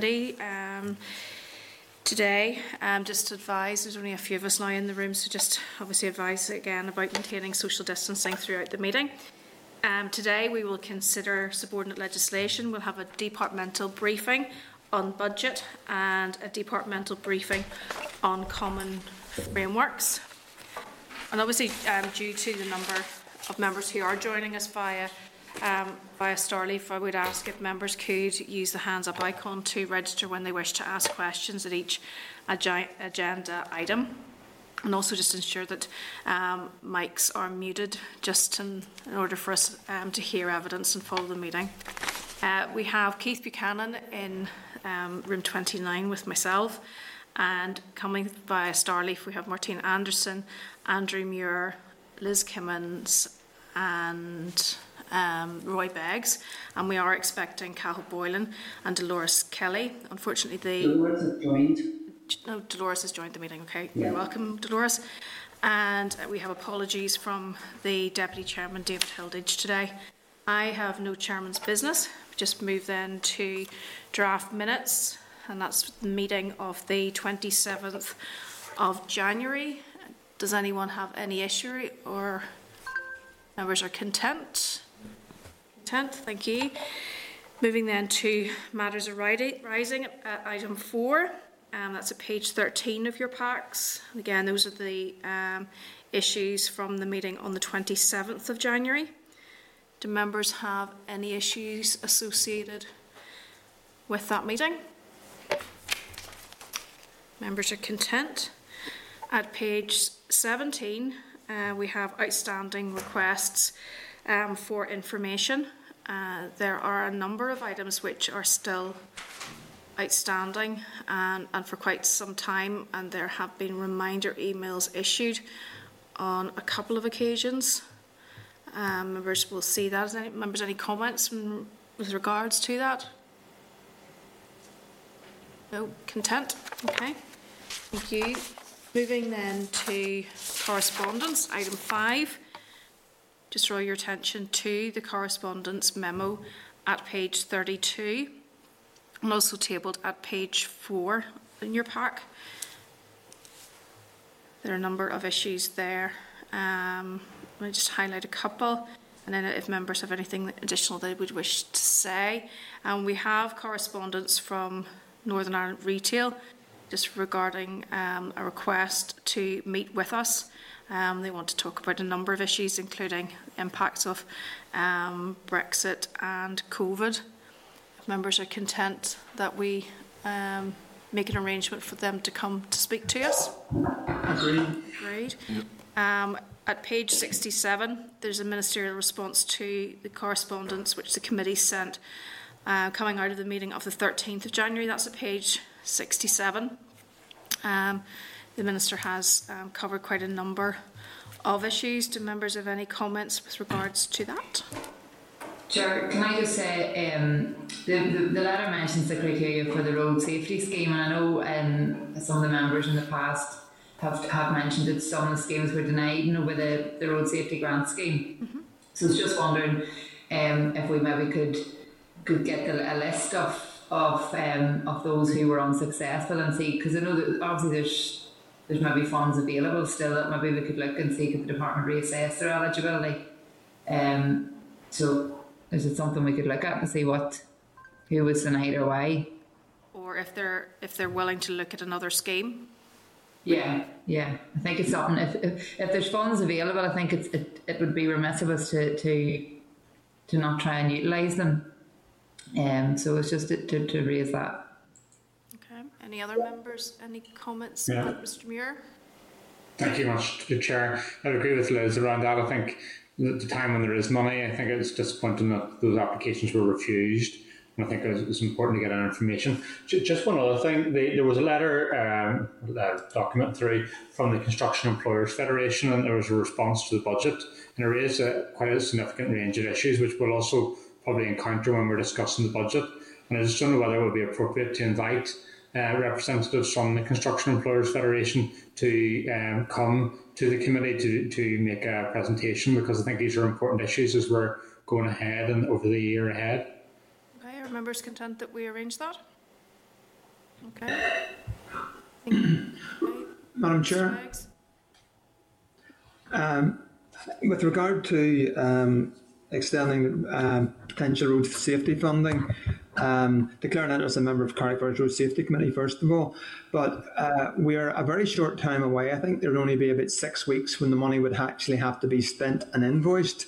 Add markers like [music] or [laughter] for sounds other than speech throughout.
um, today. Um, just to advise, there's only a few of us now in the room, so just obviously advise again about maintaining social distancing throughout the meeting. Um, today we will consider subordinate legislation. We'll have a departmental briefing on budget and a departmental briefing on common frameworks. And obviously, um, due to the number of members who are joining us via um, via Starleaf, I would ask if members could use the hands up icon to register when they wish to ask questions at each agenda item. And also just ensure that um, mics are muted just in, in order for us um, to hear evidence and follow the meeting. Uh, we have Keith Buchanan in um, room 29 with myself. And coming via Starleaf, we have Martina Anderson, Andrew Muir, Liz Kimmins, and um, Roy Beggs. And we are expecting Cathal Boylan and Dolores Kelly. Unfortunately, they. Dolores has joined. No, Dolores has joined the meeting. Okay, yeah. you're welcome, Dolores. And we have apologies from the Deputy Chairman, David Hilditch, today. I have no chairman's business. Just move then to draft minutes, and that's the meeting of the 27th of January. Does anyone have any issue or members are content? Content, thank you. Moving then to matters arising at item four. Um, that's at page 13 of your packs. Again, those are the um, issues from the meeting on the 27th of January. Do members have any issues associated with that meeting? Members are content. At page 17, uh, we have outstanding requests um, for information. Uh, there are a number of items which are still outstanding and, and for quite some time, and there have been reminder emails issued on a couple of occasions. Um, members will see that. Any, members, any comments with regards to that? No, content. Okay, thank you. Moving then to correspondence, item five. Just draw your attention to the correspondence memo at page 32 and also tabled at page 4 in your pack. There are a number of issues there. Um, let me just highlight a couple. And then if members have anything additional they would wish to say. Um, we have correspondence from Northern Ireland Retail just regarding um, a request to meet with us. Um, they want to talk about a number of issues, including impacts of um, Brexit and COVID. If members are content that we um, make an arrangement for them to come to speak to us. Agreed. Agreed. Yep. Um, at page 67, there's a ministerial response to the correspondence which the committee sent uh, coming out of the meeting of the 13th of January. That's at page 67. Um, the Minister has um, covered quite a number of issues. Do members have any comments with regards to that? Chair, can I just say um, the, the, the, letter mentions the criteria for the road safety scheme, and I know um, some of the members in the past have have mentioned that some of the schemes were denied you know, with the, the road safety grant scheme. Mm-hmm. So I was just wondering um, if we maybe could could get the, a list of of um, of those who were unsuccessful and see because I know that obviously there's there's maybe funds available still that maybe we could look and see if the department reassess their eligibility. Um, so is it something we could look at and see what who was denied or why? Or if they're if they're willing to look at another scheme. Yeah, yeah. I think it's something. If if, if there's funds available, I think it's it, it would be remiss of us to to to not try and utilise them. Um. So it's just to, to, to raise that. Any other members? Any comments, yeah. Mr. Muir? Thank you much, Chair. I agree with Liz around that. I think at the time when there is money, I think it's disappointing that those applications were refused. I think it's, important to get our information. Just one other thing, there was a letter, um, a document through from the Construction Employers Federation, and there was a response to the budget, and it raised a, quite a significant range of issues, which we'll also probably encounter when we're discussing the budget. And I just don't know whether it would be appropriate to invite uh, representatives from the Construction Employers Federation to um, come to the committee to, to make a presentation because I think these are important issues as we're going ahead and over the year ahead Okay, are members content that we arrange that? Okay. Okay. Madam Chair, Beggs? with regard to um, extending um, potential road safety funding, um, declaring it as a member of Carrickfergus Road Safety Committee, first of all. But uh, we're a very short time away. I think there would only be about six weeks when the money would actually have to be spent and invoiced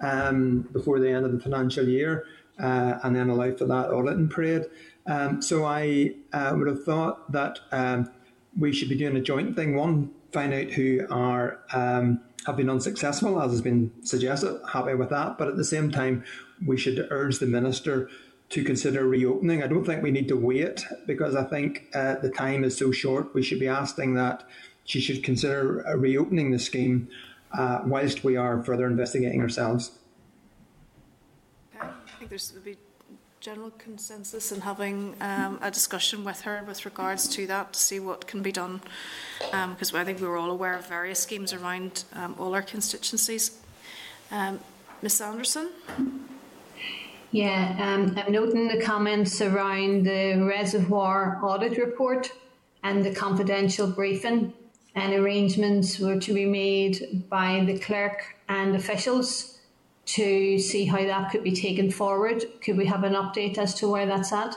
um, before the end of the financial year, uh, and then allow for that auditing period. Um, so I uh, would have thought that um, we should be doing a joint thing. One, find out who are um, have been unsuccessful, as has been suggested. Happy with that, but at the same time, we should urge the minister to consider reopening. I don't think we need to wait because I think uh, the time is so short. We should be asking that she should consider reopening the scheme uh, whilst we are further investigating ourselves. I think there's would be general consensus in having um, a discussion with her with regards to that to see what can be done, because I think we were all aware of various schemes around um, all our constituencies. Um, Ms Anderson, Yeah, um, I'm noting the comments around the reservoir audit report and the confidential briefing and arrangements were to be made by the clerk and officials to see how that could be taken forward. Could we have an update as to where that's at?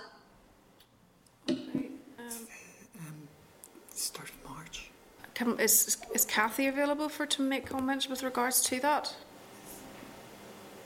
Start of March. can, is is Kathy available for to make comments with regards to that?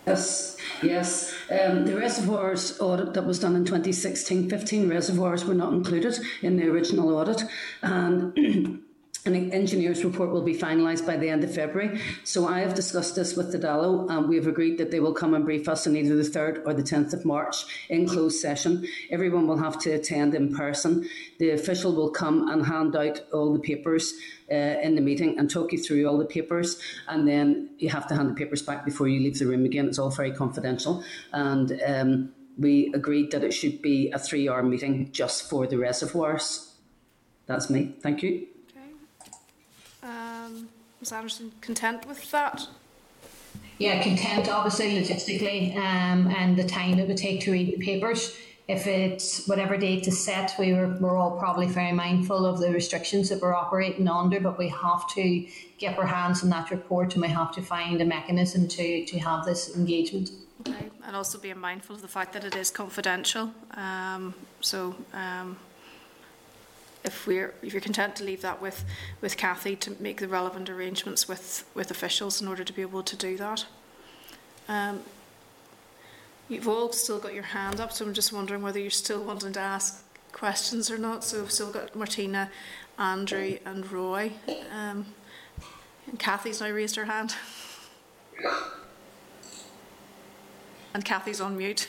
Yes, yes. Um, the reservoirs audit that was done in 2016, 15 reservoirs were not included in the original audit. And [clears throat] an engineer's report will be finalised by the end of February. So I have discussed this with the DALO and we have agreed that they will come and brief us on either the 3rd or the 10th of March in closed session. Everyone will have to attend in person. The official will come and hand out all the papers uh, in the meeting and talk you through all the papers. And then you have to hand the papers back before you leave the room again. It's all very confidential. And um, we agreed that it should be a three hour meeting just for the reservoirs. That's me. Thank you. Ms Anderson, content with that? Yeah, content obviously logistically um, and the time it would take to read the papers. If it's whatever date is set, we were, we're all probably very mindful of the restrictions that we're operating under, but we have to get our hands on that report and we have to find a mechanism to, to have this engagement. Okay, and also being mindful of the fact that it is confidential. Um, so um, if we're if you're content to leave that with with Kathy to make the relevant arrangements with with officials in order to be able to do that. Um, you've all still got your hand up, so I'm just wondering whether you're still wanting to ask questions or not. So we've still got Martina, Andrew, and Roy. Um, and Kathy's now raised her hand. And Kathy's on mute.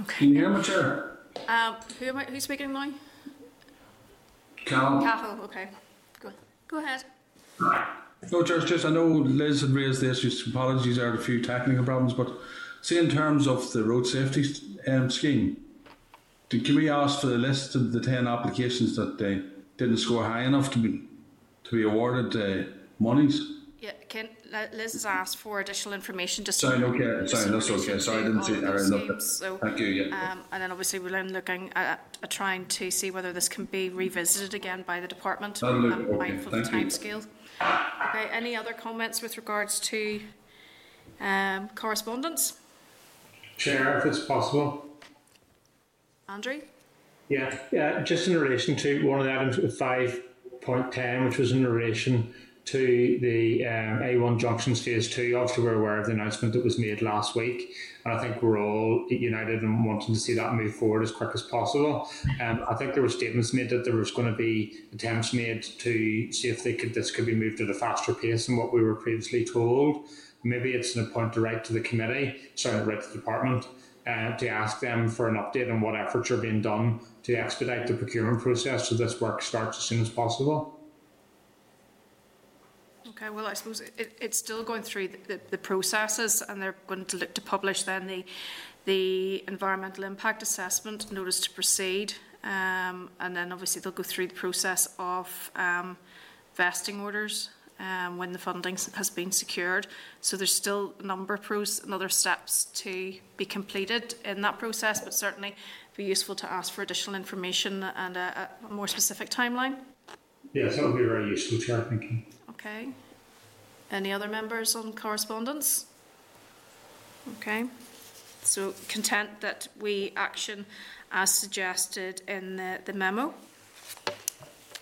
okay. [laughs] Can you hear me, Chair? Um, who am I, who's speaking now? Cal? Cathal, okay. Go, go ahead. No, it's just I know Liz had raised the issues. Apologies, there are a few technical problems, but see, in terms of the road safety um, scheme, can we ask for the list of the 10 applications that they didn't score high enough to be, to be awarded uh, monies? Yeah, Ken, Liz has asked for additional information just. Sorry, in- okay, just sorry, that's okay. Sorry, I didn't see of it. I those looked. So, Thank you, yeah. Um, and then obviously we're then looking at, at trying to see whether this can be revisited again by the department. That'll look um, okay, mindful of the thank you. timescale. Okay, any other comments with regards to um, correspondence? Chair, if it's possible. Andrew? Yeah, yeah, just in relation to one of the items, five point ten, which was in relation to the um, A1 Junctions Phase Two. Obviously, we're aware of the announcement that was made last week, and I think we're all united in wanting to see that move forward as quick as possible. Um, I think there were statements made that there was going to be attempts made to see if they could this could be moved at a faster pace than what we were previously told. Maybe it's an point to write to the committee, sorry, write to the department. Uh, to ask them for an update on what efforts are being done to expedite the procurement process so this work starts as soon as possible. Okay, well, I suppose it, it's still going through the, the, the processes and they're going to look to publish then the, the environmental impact assessment notice to proceed. Um, and then obviously they'll go through the process of um, vesting orders um, when the funding has been secured. So there's still a number of pros and other steps to be completed in that process, but certainly be useful to ask for additional information and a, a more specific timeline. Yes, that would be very useful, Chair. Thank you. Okay. Any other members on correspondence? Okay. So content that we action as suggested in the, the memo.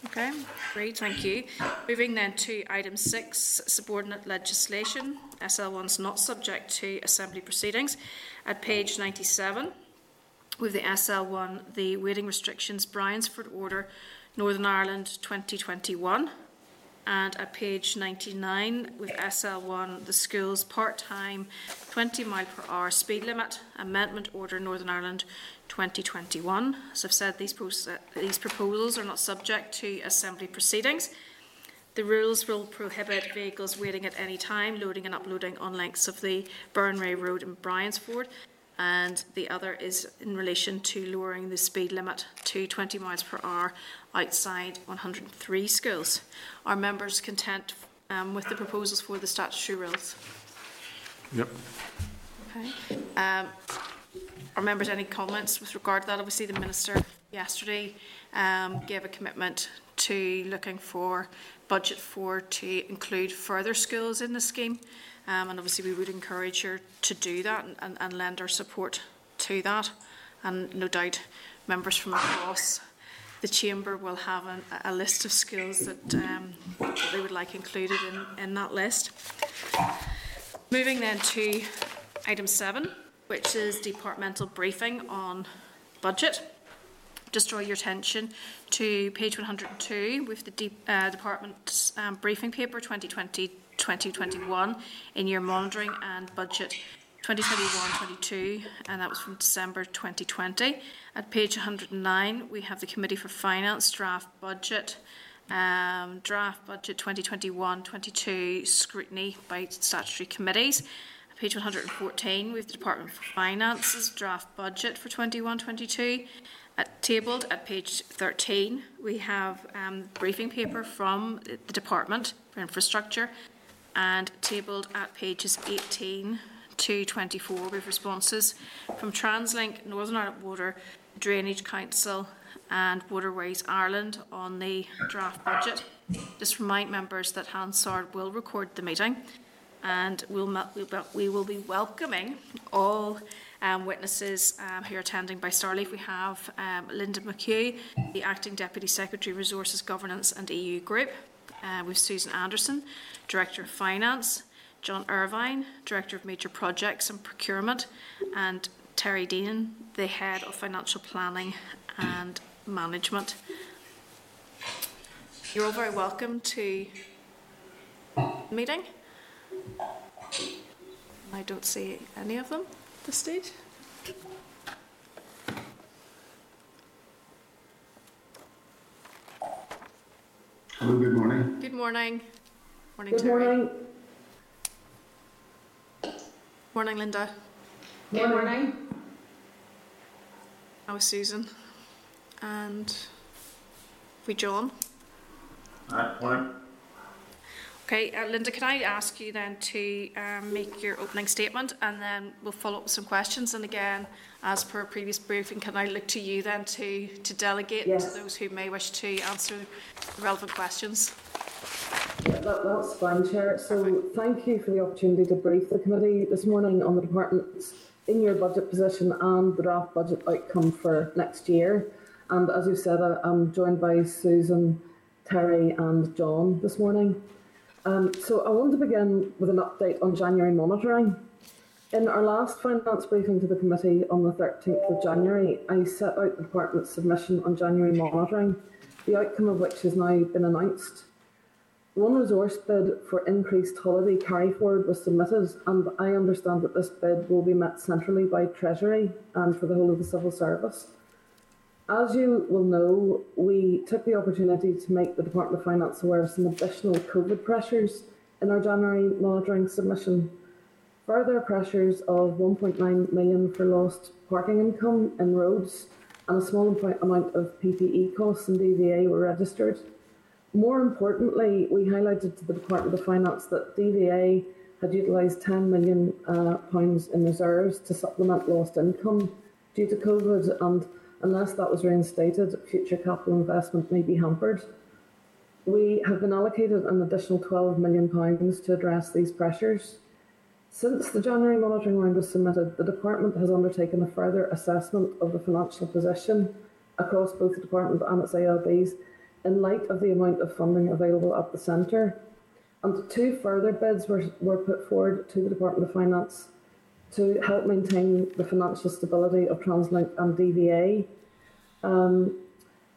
Okay, great, thank you. Moving then to item six, subordinate legislation. SL1 is not subject to assembly proceedings. At page 97, with the SL1, the waiting restrictions, Bryansford Order, Northern Ireland 2021. And at page 99, with SL1, the school's part-time 20 mile per hour speed limit, Amendment Order Northern Ireland 2021. As I've said, these, these proposals are not subject to assembly proceedings. The rules will prohibit vehicles waiting at any time, loading and uploading on lengths of the Burnray Road in Bryansford. And the other is in relation to lowering the speed limit to 20 miles per hour outside 103 schools. Are members content um, with the proposals for the statutory rules? Yep. Okay. Um, are members any comments with regard to that? Obviously, the minister yesterday um, gave a commitment to looking for budget for to include further schools in the scheme, um, and obviously we would encourage her to do that and, and, and lend our support to that. And no doubt, members from across the chamber will have a list of schools that, um, they would like included in, in that list. Moving then to item seven, which is departmental briefing on budget. Just draw your attention to page 102 with the de- uh, department um, briefing paper 2020-2021 in your monitoring and budget 2021-22, and that was from December 2020. At page 109, we have the Committee for Finance draft budget, um, draft budget 2021-22 scrutiny by statutory committees. At page 114, we have the Department for Finance's draft budget for 21-22. At, tabled at page 13, we have um, briefing paper from the the Department for Infrastructure, and tabled at pages 18 to 24 with responses from Translink, Northern Ireland Water, Drainage Council, and Waterways Ireland on the draft budget. Just remind members that Hansard will record the meeting, and we'll, we will be welcoming all um, witnesses um, who are attending by Starleaf. We have um, Linda McHugh, the Acting Deputy Secretary, Resources Governance and EU Group. Uh, we have Susan Anderson, Director of Finance, John Irvine, Director of Major Projects and Procurement, and Terry Dean, the Head of Financial Planning and Management. You're all very welcome to the meeting. I don't see any of them at this stage. Hello, good morning. Good morning. Morning, Good Terry. morning. Good morning, Linda. Good morning. How is Susan? And we John. Alright, morning. Okay, uh, Linda, can I ask you then to um, make your opening statement and then we'll follow up with some questions. And again, as per previous briefing, can I look to you then to, to delegate Yes. to those who may wish to answer the relevant questions? Yeah, that, that's fine, Chair. So thank you for the opportunity to brief the committee this morning on the department's in-year budget position and the draft budget outcome for next year. And as you said, I, I'm joined by Susan, Terry and John this morning. Um, so I want to begin with an update on January monitoring. In our last finance briefing to the committee on the 13th of January, I set out the department's submission on January monitoring, the outcome of which has now been announced. One resource bid for increased holiday carry forward was submitted, and I understand that this bid will be met centrally by Treasury and for the whole of the civil service. As you will know, we took the opportunity to make the Department of Finance aware of some additional COVID pressures in our January monitoring submission. Further pressures of 1.9 million for lost parking income in roads and a small amount of PPE costs and DVA were registered. More importantly, we highlighted to the Department of Finance that DVA had utilised £10 million uh, in reserves to supplement lost income due to COVID, and unless that was reinstated, future capital investment may be hampered. We have been allocated an additional £12 million pounds to address these pressures. Since the January monitoring round was submitted, the Department has undertaken a further assessment of the financial position across both the Department and its ALBs in light of the amount of funding available at the centre. And two further bids were, were put forward to the Department of Finance to help maintain the financial stability of TransLink and DVA. Um,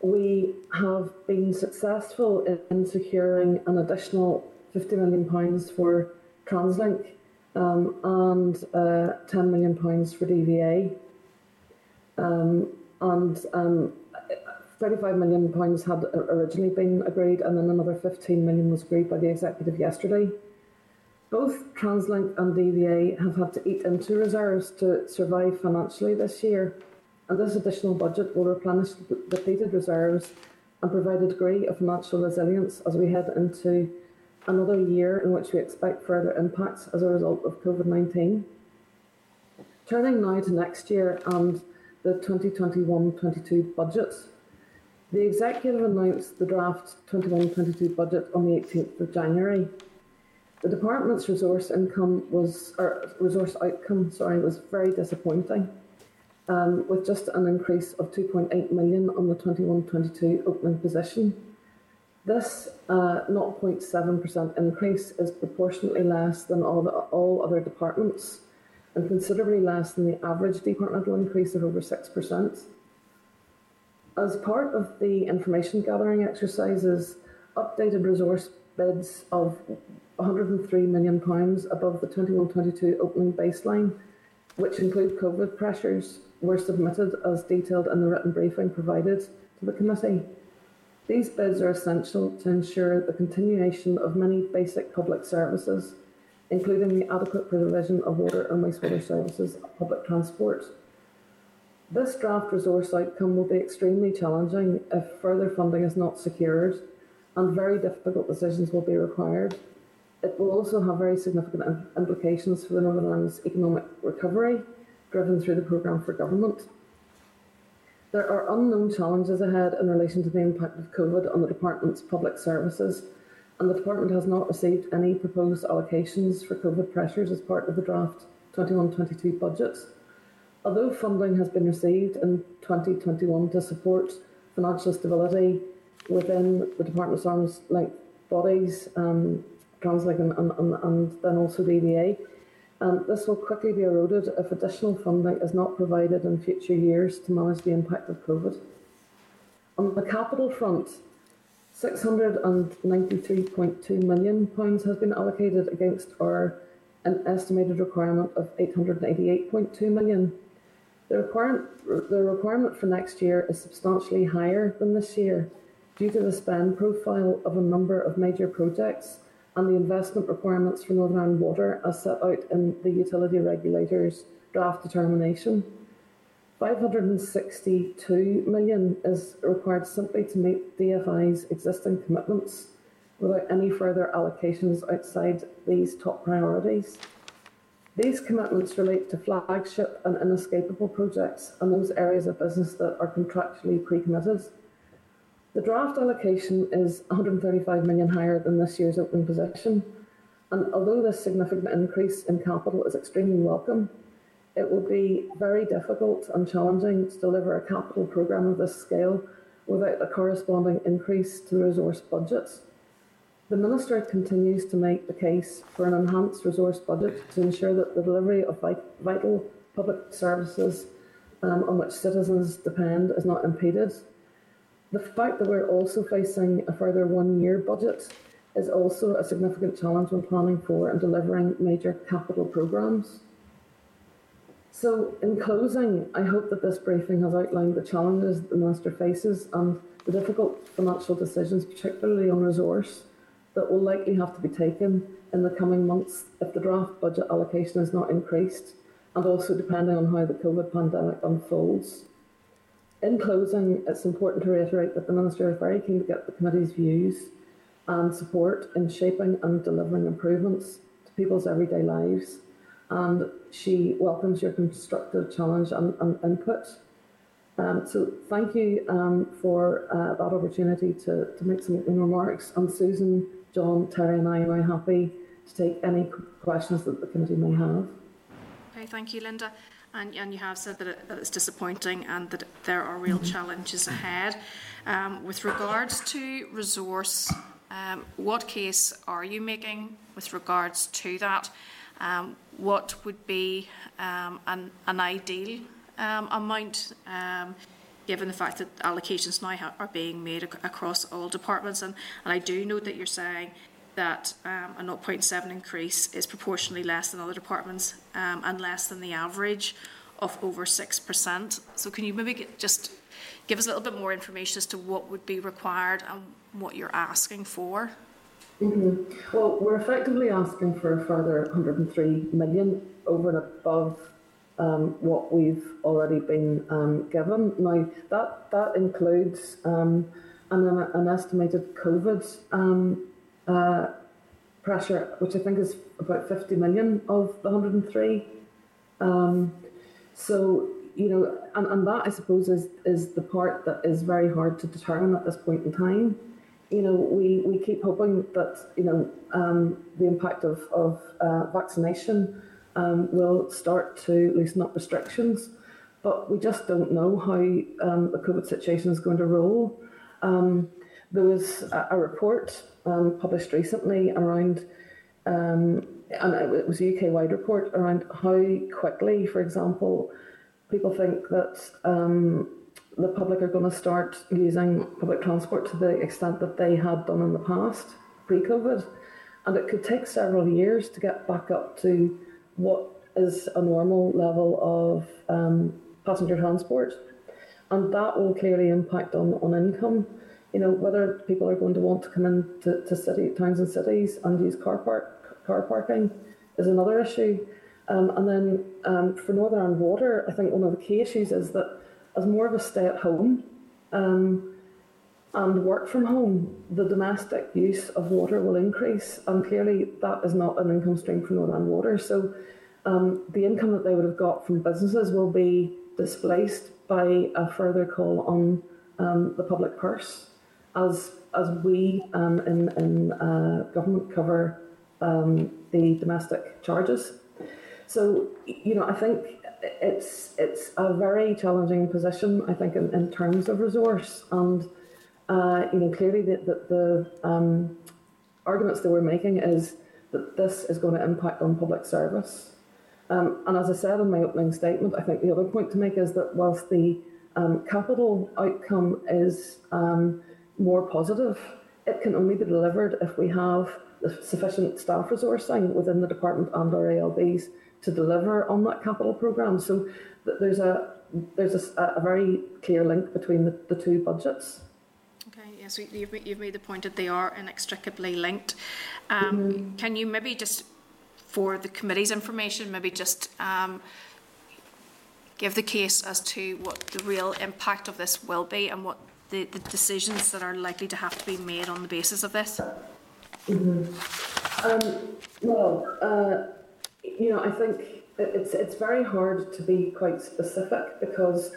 we have been successful in securing an additional £50 million for TransLink um, and uh, £10 million for DVA. Um, and um, 35 million pounds had originally been agreed, and then another 15 million was agreed by the executive yesterday. Both TransLink and DVA have had to eat into reserves to survive financially this year, and this additional budget will replenish depleted reserves and provide a degree of financial resilience as we head into another year in which we expect further impacts as a result of COVID 19. Turning now to next year and the 2021 22 budget. The Executive announced the draft 21-22 budget on the 18th of January. The department's resource income was, or resource outcome, sorry, was very disappointing, um, with just an increase of 2.8 million on the 21-22 opening position. This uh, 0.7% increase is proportionately less than all, the, all other departments and considerably less than the average departmental increase of over 6%. As part of the information gathering exercises, updated resource bids of £103 million above the 21-22 opening baseline, which include COVID pressures, were submitted as detailed in the written briefing provided to the committee. These bids are essential to ensure the continuation of many basic public services, including the adequate provision of water and wastewater services, public transport, this draft resource outcome will be extremely challenging if further funding is not secured, and very difficult decisions will be required. It will also have very significant implications for the Northern Ireland's economic recovery, driven through the programme for government. There are unknown challenges ahead in relation to the impact of COVID on the Department's public services, and the Department has not received any proposed allocations for COVID pressures as part of the draft 21 22 budget. Although funding has been received in 2021 to support financial stability within the Department of arms length bodies, um, TransLink and, and, and, then also DVA, um, this will quickly be eroded if additional funding is not provided in future years to manage the impact of COVID. On the capital front, £693.2 million has been allocated against our an estimated requirement of 888.2 million. The requirement, the requirement for next year is substantially higher than this year due to the spend profile of a number of major projects and the investment requirements for Northern Ireland Water as set out in the utility regulator's draft determination. 562 million is required simply to meet DFI's existing commitments without any further allocations outside these top priorities. These commitments relate to flagship and inescapable projects and those areas of business that are contractually pre-committed. The draft allocation is 135 million higher than this year's opening position, and although this significant increase in capital is extremely welcome, it will be very difficult and challenging to deliver a capital programme of this scale without a corresponding increase to the resource budgets. The Minister continues to make the case for an enhanced resource budget to ensure that the delivery of vital public services um, on which citizens depend is not impeded. The fact that we're also facing a further one year budget is also a significant challenge when planning for and delivering major capital programmes. So, in closing, I hope that this briefing has outlined the challenges the Minister faces and the difficult financial decisions, particularly on resource, that will likely have to be taken in the coming months if the draft budget allocation is not increased, and also depending on how the COVID pandemic unfolds. In closing, it's important to reiterate that the Minister is very keen to get the committee's views and support in shaping and delivering improvements to people's everyday lives. And she welcomes your constructive challenge and, and input. Um, so thank you um, for uh, that opportunity to, to make some remarks. And Susan, John, Terry and I are very happy to take any questions that the committee may have. Okay, thank you, Linda. And, and you have said that, it, that it's disappointing and that there are real challenges ahead. Um, with regards to resource, um, what case are you making with regards to that? Um, what would be um, an, an ideal um, amount, um, given the fact that allocations now are being made ac- across all departments? And, and I do note that you're saying that um, a 0.7 increase is proportionally less than other departments um, and less than the average of over 6%. So can you maybe get, just give us a little bit more information as to what would be required and what you're asking for? Mm-hmm. Well, we're effectively asking for a further 103 million over and above um, what we've already been um, given. Now, that, that includes um, an, an estimated COVID um, uh, pressure, which I think is about 50 million of the 103. Um, so, you know, and, and that I suppose is, is the part that is very hard to determine at this point in time. You know, we, we keep hoping that, you know, um, the impact of, of uh, vaccination um, will start to loosen up restrictions, but we just don't know how um, the COVID situation is going to roll. Um, there was a, a report um, published recently around, um, and it was a UK wide report around how quickly, for example, people think that um, the public are going to start using public transport to the extent that they had done in the past, pre COVID. And it could take several years to get back up to what is a normal level of um, passenger transport. And that will clearly impact on, on income you know, whether people are going to want to come into to city towns and cities and use car park car parking is another issue. Um, and then um, for Northern Ireland Water, I think one of the key issues is that as more of a stay at home um, and work from home, the domestic use of water will increase, and clearly that is not an income stream for Northern Water. So um, the income that they would have got from businesses will be displaced by a further call on um, the public purse as as we um, in in uh, government cover um, the domestic charges. So you know, I think it's it's a very challenging position. I think in, in terms of resource, and uh, you know, clearly the the, the um, arguments that we're making is that this is going to impact on public service. Um, and as I said in my opening statement, I think the other point to make is that whilst the um, capital outcome is um, more positive. It can only be delivered if we have sufficient staff resourcing within the department and our ALBs to deliver on that capital programme. So there's a there's a, a very clear link between the, the two budgets. Yes, you've, you've made the point that they are inextricably linked. Um, mm-hmm. Can you maybe just, for the committee's information, maybe just um, give the case as to what the real impact of this will be and what the, the decisions that are likely to have to be made on the basis of this? Mm-hmm. Um, well, uh, you know, I think it's it's very hard to be quite specific because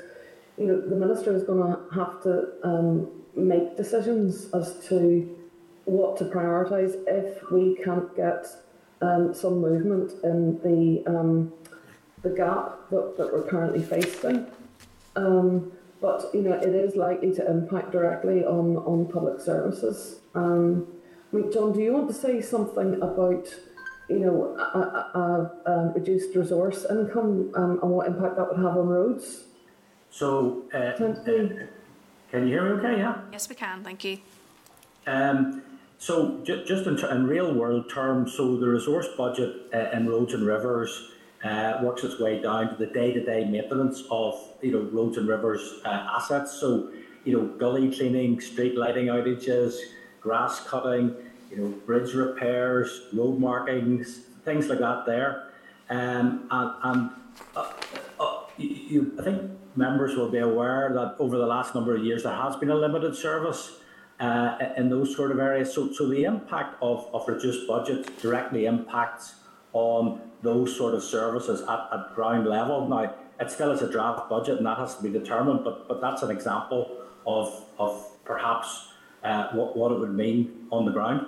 you know the minister is going to have to um, make decisions as to what to prioritise if we can't get um, some movement in the um, the gap that, that we're currently facing. Um, but you know it is likely to impact directly on, on public services. Um, I mean, John, do you want to say something about you know a, a, a reduced resource income um, and what impact that would have on roads? So, uh, can you hear me? Okay, yeah. Yes, we can. Thank you. Um, so, ju- just in, in, real world terms, so the resource budget uh, in roads and rivers uh, works its way down to the day-to-day maintenance of you know roads and rivers uh, assets. So you know gully cleaning, street lighting outages, grass cutting, you know bridge repairs, road markings, things like that. There, um, and, and uh, uh, you, I think members will be aware that over the last number of years there has been a limited service uh, in those sort of areas. So, so the impact of, of reduced budget directly impacts on those sort of services at, at ground level. Now, it still is a draft budget and that has to be determined, but, but that's an example of, of perhaps uh, what, what it would mean on the ground.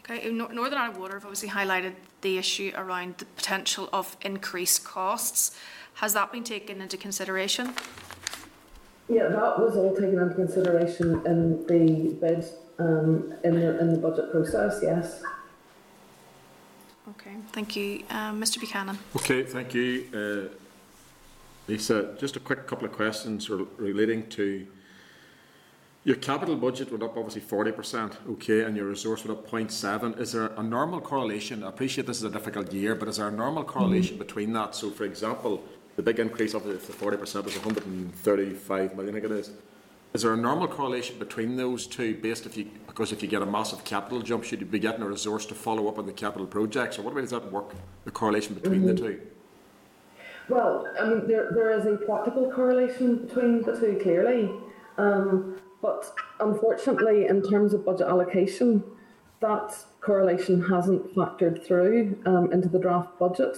Okay, Northern Ireland Water have obviously highlighted the issue around the potential of increased costs. Has that been taken into consideration? Yeah, that was all taken into consideration in the bid um, in the in the budget process. Yes. Okay, thank you, um, Mr. Buchanan. Okay, thank you, uh, Lisa. Just a quick couple of questions relating to your capital budget went up obviously 40%, okay, and your resource went up 0.7. Is there a normal correlation? I appreciate this is a difficult year, but is there a normal correlation mm-hmm. between that? So, for example, the big increase of the 40% was 135 million, I think it is. Is there a normal correlation between those two, based if you because if you get a massive capital jump, should you be getting a resource to follow up on the capital projects, or what way does that work? The correlation between mm-hmm. the two. Well, I mean, there there is a practical correlation between the two, clearly. Um, but unfortunately, in terms of budget allocation, that correlation hasn't factored through um, into the draft budget.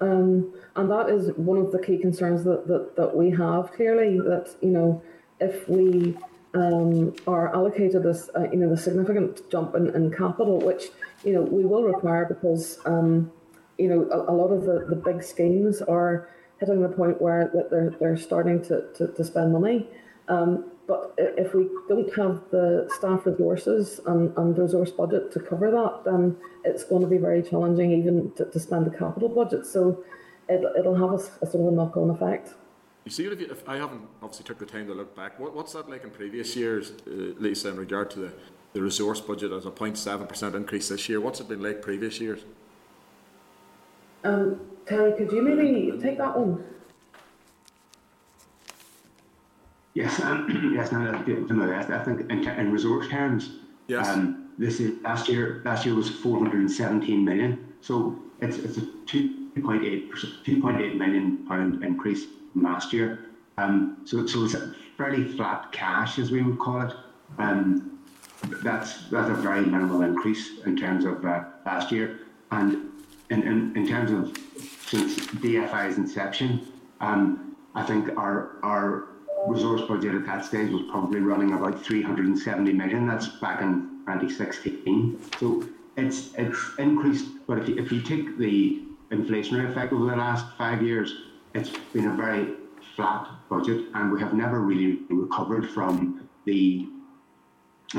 Um, and that is one of the key concerns that, that, that we have clearly that, you know, if we um, are allocated this, uh, you know, the significant jump in, in capital, which, you know, we will require because, um, you know, a, a, lot of the, the big schemes are hitting the point where that they're, they're starting to, to, to spend money. Um, but if we don't have the staff resources and, and resource budget to cover that, then it's going to be very challenging even to, to spend the capital budget. So it, it'll have a, a sort of a knock-on effect. You see, if, you, if, I haven't obviously took the time to look back, what, what's that like in previous years, uh, Lisa, in regard to the, the resource budget as a 0.7% increase this year? What's it been like previous years? Um, Terry, could you maybe take that one? Yes, um, [clears throat] yes. No, no, I think in, in resource terms, yes. Um, this is last year. Last year was 417 million. So it's it's a 2.8 2.8 million pound increase from last year. Um, so so it's a fairly flat cash, as we would call it. Um, that's that's a very minimal increase in terms of uh, last year, and in, in, in terms of since DFI's inception, um, I think our our resource budget at that stage was probably running about 370 million. That's back in 2016. So it's it's increased, but if you, if you take the inflationary effect over the last five years, it's been a very flat budget, and we have never really recovered from the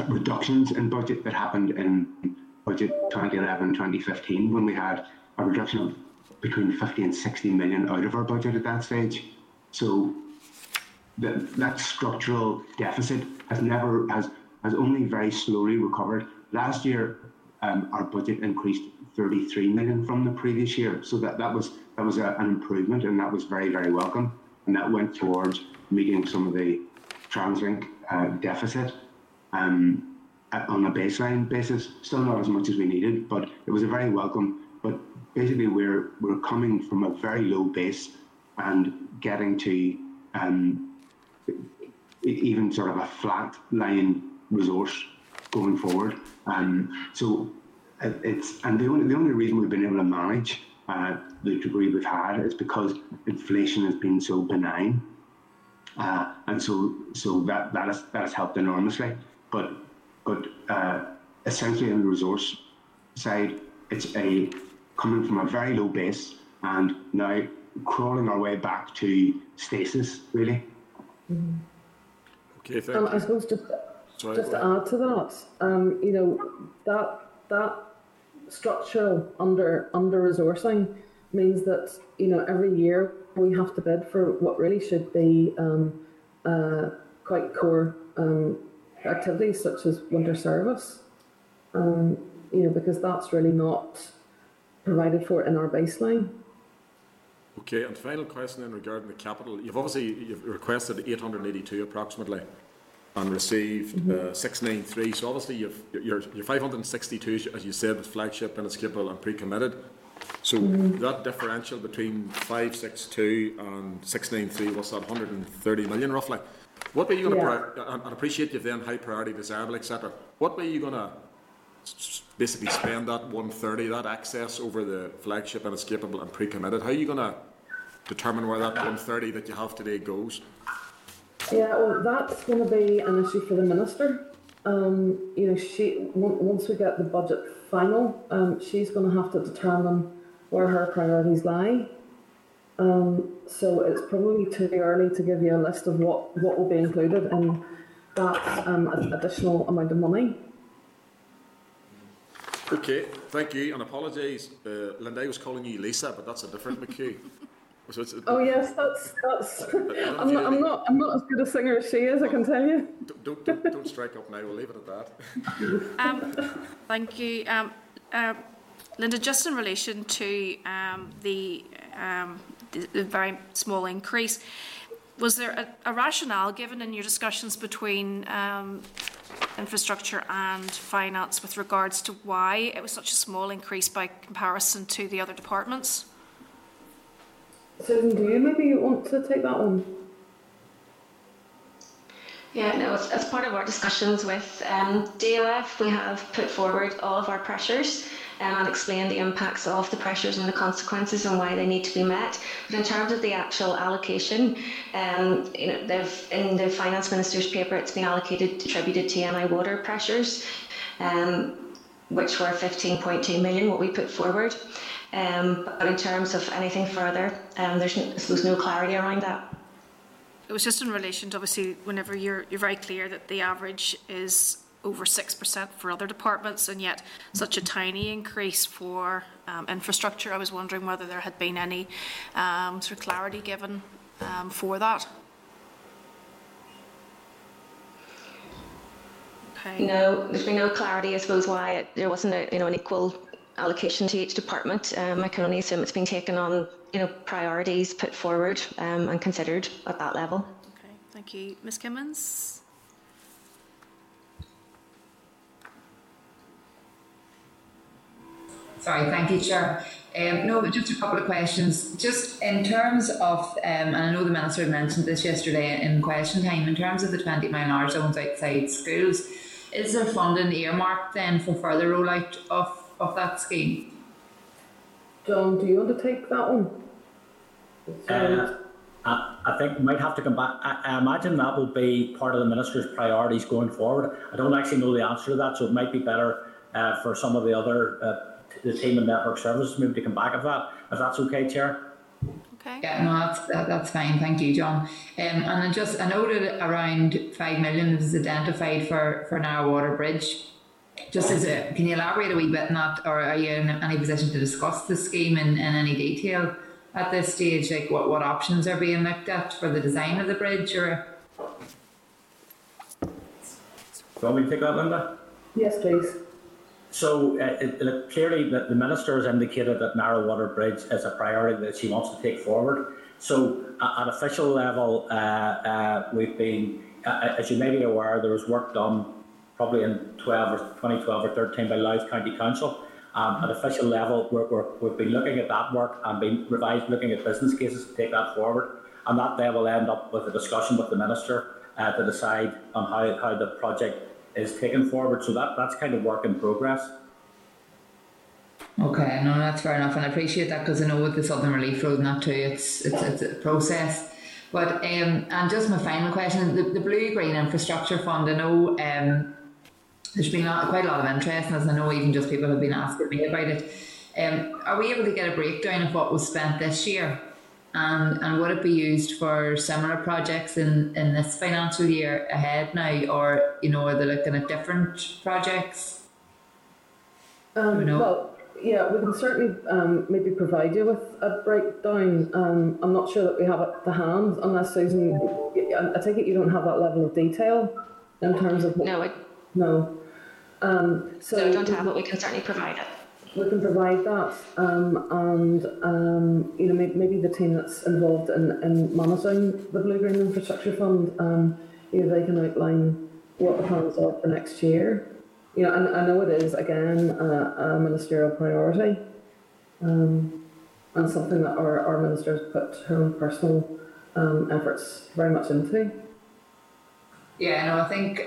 reductions in budget that happened in budget 2011 2015 when we had a reduction of between 50 and 60 million out of our budget at that stage. So that, that structural deficit has never has has only very slowly recovered. Last year, um, our budget increased 33 million from the previous year, so that, that was that was a, an improvement, and that was very very welcome, and that went towards meeting some of the TransLink uh, deficit um, on a baseline basis. Still not as much as we needed, but it was a very welcome. But basically, we're we're coming from a very low base and getting to um, even sort of a flat line resource going forward. Um, so it's and the only the only reason we've been able to manage uh, the degree we've had is because inflation has been so benign, uh, and so so that that has that has helped enormously. But but uh, essentially on the resource side, it's a coming from a very low base and now crawling our way back to stasis really. Mm-hmm. Okay, thank um, you. I suppose just Sorry, just to add to that, um, you know that that structural under under resourcing means that you know every year we have to bid for what really should be um, uh, quite core um, activities such as winter service. Um, you know because that's really not provided for in our baseline. Okay, and final question then regarding the capital. You've obviously you've requested 882 approximately and received mm-hmm. uh, 693. So obviously you've, you're, you're 562, as you said, with flagship, inescapable and pre-committed. So that differential between 562 and 693, what's that, 130 million roughly? What were you going to, Yeah. pri- and and appreciate you've then high priority desirable, etc. What were you going to basically spend that 130, that excess over the flagship and escapable and pre-committed? How are you going to determine where that 130 that you have today goes? Yeah, well, that's going to be an issue for the minister. Um, you know, she once we get the budget final, um, she's going to have to determine where her priorities lie. Um, so it's probably too early to give you a list of what, what will be included in that um, additional amount of money. Okay, thank you, and apologies, uh, Linda, I was calling you Lisa, but that's a different McHugh. [laughs] So it's, Oh yes, that's that's. [laughs] I'm not, I'm not I'm not as good a singer as she is. I can tell you. don't, don't, don't strike up now, we'll leave it at that. [laughs] Um, thank you. Um, uh, Linda, just in relation to um, the, um, the, the very small increase, was there a, a rationale given in your discussions between um, infrastructure and finance with regards to why it was such a small increase by comparison to the other departments? Susan, do you maybe want to take that one? Yeah, no, as, part of our discussions with um, DOF, we have put forward all of our pressures um, and explained the impacts of the pressures and the consequences and why they need to be met. But in terms of the actual allocation, um, you know, they've, in the finance minister's paper, it's been allocated, attributed to NI water pressures, um, which were 15.2 million, what we put forward. Um, but in terms of anything further, um, there's, I suppose, no clarity around that. It was just in relation to obviously whenever you're you're very clear that the average is over six percent for other departments, and yet such a tiny increase for um, infrastructure. I was wondering whether there had been any um, sort of clarity given um, for that. Okay. No, there's been no clarity, I suppose, why it, there wasn't a, you know, an equal allocation to each department. Um, I can only assume it's been taken on, you know, priorities put forward um, and considered at that level. Okay. Thank you, Ms. Kimmins. Sorry, thank you, Chair. Um, no, just a couple of questions. Just in terms of, um, and I know the Minister mentioned this yesterday in question time, in terms of the 20 mile an hour zones outside schools, is there funding earmarked then for further rollout of, of that scheme? John, do you want to take that one? Uh, I, I think we might have to come back. I, I imagine that will be part of the minister's priorities going forward. I don't actually know the answer to that, so it might be better uh, for some of the other uh, the team and network services maybe to come back of that. If that's okay, Chair. Okay. Yeah, no, that's that, that's fine. Thank you, John. Um, and I just I noted around five million was identified for for Narrow Water Bridge. Just as a, can you elaborate a wee bit on that, or are you in any position to discuss the scheme in, in any detail at this stage? Like what what options are being looked at for the design of the bridge, or Do you want me to take that, Linda? Yes, please. So uh, it, it, clearly, the, the minister has indicated that narrow water bridge is a priority that she wants to take forward. So uh, at official level, uh, uh, we've been, uh, as you may be aware, there was work done probably in 12 or 2012 or 13 by Louth County Council. Um, at official level, we're, we're, we've been looking at that work and been revised, looking at business cases to take that forward. And that then will end up with a discussion with the minister uh, to decide on how, how the project is taken forward. So that, that's kind of work in progress. Okay, no, that's fair enough, and I appreciate that because I know with the Southern Relief Road that too, it's it's, it's a process. But um, and just my final question: the, the Blue Green Infrastructure Fund. I know um, there's been a, quite a lot of interest, and as I know, even just people have been asking me about it. Um, are we able to get a breakdown of what was spent this year, and and would it be used for similar projects in in this financial year ahead now, or you know, are they looking at different projects? Um, know. well, yeah, we can certainly um, maybe provide you with a breakdown. Um, I'm not sure that we have it to hand, unless Susan, I I take it you don't have that level of detail in terms of. No, I, No. Um, so I don't have it. We can certainly provide it. we can provide that, um, and um, you know maybe, maybe the team that's involved in, in monitoring the Blue Green Infrastructure Fund, um, you know, they can outline what the plans are for next year. You know, and I know it is again a, a ministerial priority. um, and something that our, our minister has put her own personal um, efforts very much into. Yeah, no, I think,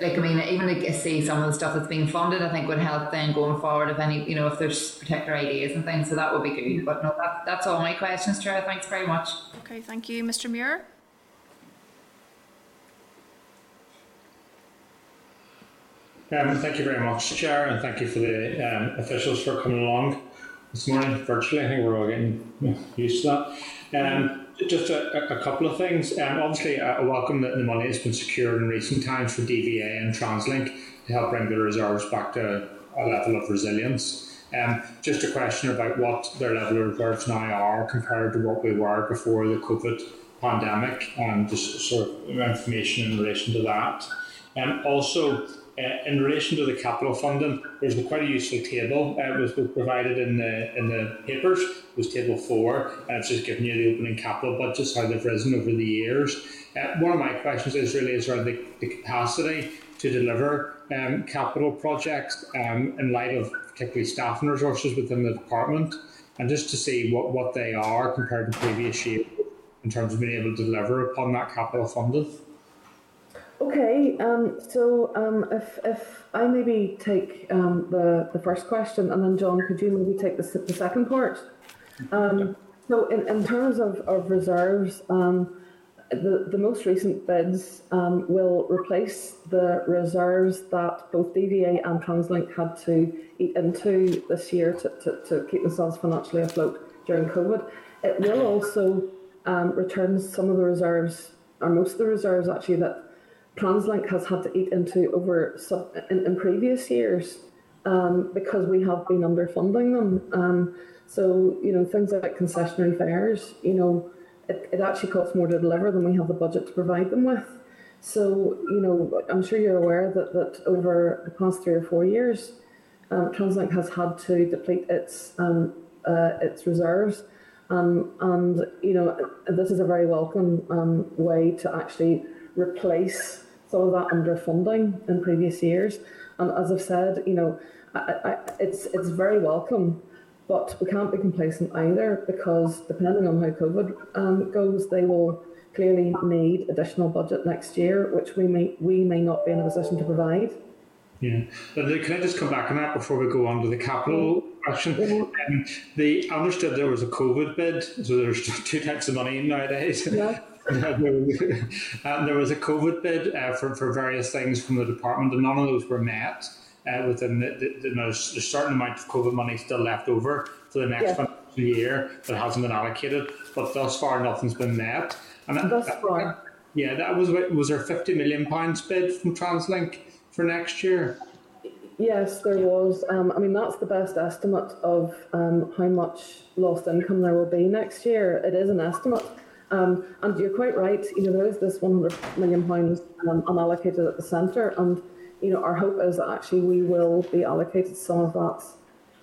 like, I mean, even to see some of the stuff that's being funded, I think would help then going forward if any, you know, if there's particular ideas and things, so that would be good. But no, that, that's all my questions, Chair. Thanks very much. Okay, thank you. Mr Muir? Um, thank you very much, Chair, and thank you for the um, officials for coming along this morning virtually. I think we're all getting used to that. Um, just a, a, couple of things. Um, obviously, I welcome that the money has been secured in recent times for DVA and TransLink to help bring the reserves back to a level of resilience. Um, just a question about what their level of reserves now are compared to what we were before the COVID pandemic, and just sort of information in relation to that. And um, also, uh, in relation to the capital funding, there's quite a useful table. Uh, was provided in the in the papers. It was table four, and it's just giving you the opening capital budgets how they've risen over the years. Uh, one of my questions is really is around the, the capacity to deliver um, capital projects um, in light of particularly staffing resources within the department, and just to see what, what they are compared to previous years in terms of being able to deliver upon that capital funding. Okay, um, so um, if, if I maybe take um, the, the first question, and then John, could you maybe take the, the second part? Um, so, in, in terms of, of reserves, um, the, the most recent bids um, will replace the reserves that both DVA and TransLink had to eat into this year to, to, to keep themselves financially afloat during COVID. It will also return some of the reserves, or most of the reserves actually, that TransLink has had to eat into over sub, in, in previous years um, because we have been underfunding them. Um, so, you know, things like concessionary fares, you know, it, it actually costs more to deliver than we have the budget to provide them with. So, you know, I'm sure you're aware that, that over the past three or four years, um, TransLink has had to deplete its um, uh, its reserves. Um, and, you know, this is a very welcome um, way to actually replace some of that underfunding in previous years. And as I've said, you know, I, I, it's it's very welcome, but we can't be complacent either because depending on how COVID um, goes, they will clearly need additional budget next year, which we may we may not be in a position to provide. Yeah, can I just come back on that before we go on to the capital question? Um, the I understood there was a COVID bid, so there's [laughs] two types of money nowadays. Yeah. [laughs] and there was a COVID bid uh, for, for various things from the department, and none of those were met. Uh, within the, the, the, there's a certain amount of COVID money still left over for the next yeah. financial year that hasn't been allocated, but thus far nothing's been met. And thus that, far, yeah, that was was there fifty million pounds bid from TransLink for next year. Yes, there was. Um, I mean, that's the best estimate of um, how much lost income there will be next year. It is an estimate. Um, and you're quite right. You know, there is this 100 million pounds um, unallocated at the centre, and you know, our hope is that actually we will be allocated some of that,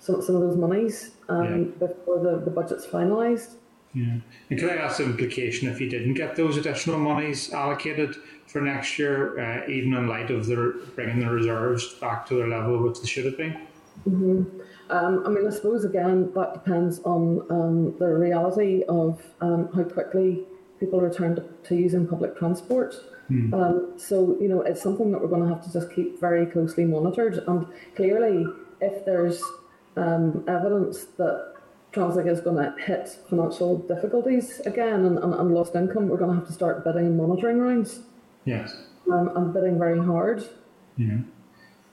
some, some of those monies um, yeah. before the, the budget's finalised. Yeah. And can I ask the implication if you didn't get those additional monies allocated for next year, uh, even in light of the bringing the reserves back to their level which they should have been? Mm-hmm. Um, I mean, I suppose again that depends on um, the reality of um, how quickly people return to, to using public transport. Mm. so you know, it's something that we're going to have to just keep very closely monitored. And clearly, if there's um, evidence that TransLink is going to hit financial difficulties again and, and, and, lost income, we're going to have to start bidding and monitoring rounds. Yes. Um, and bidding very hard. Yeah.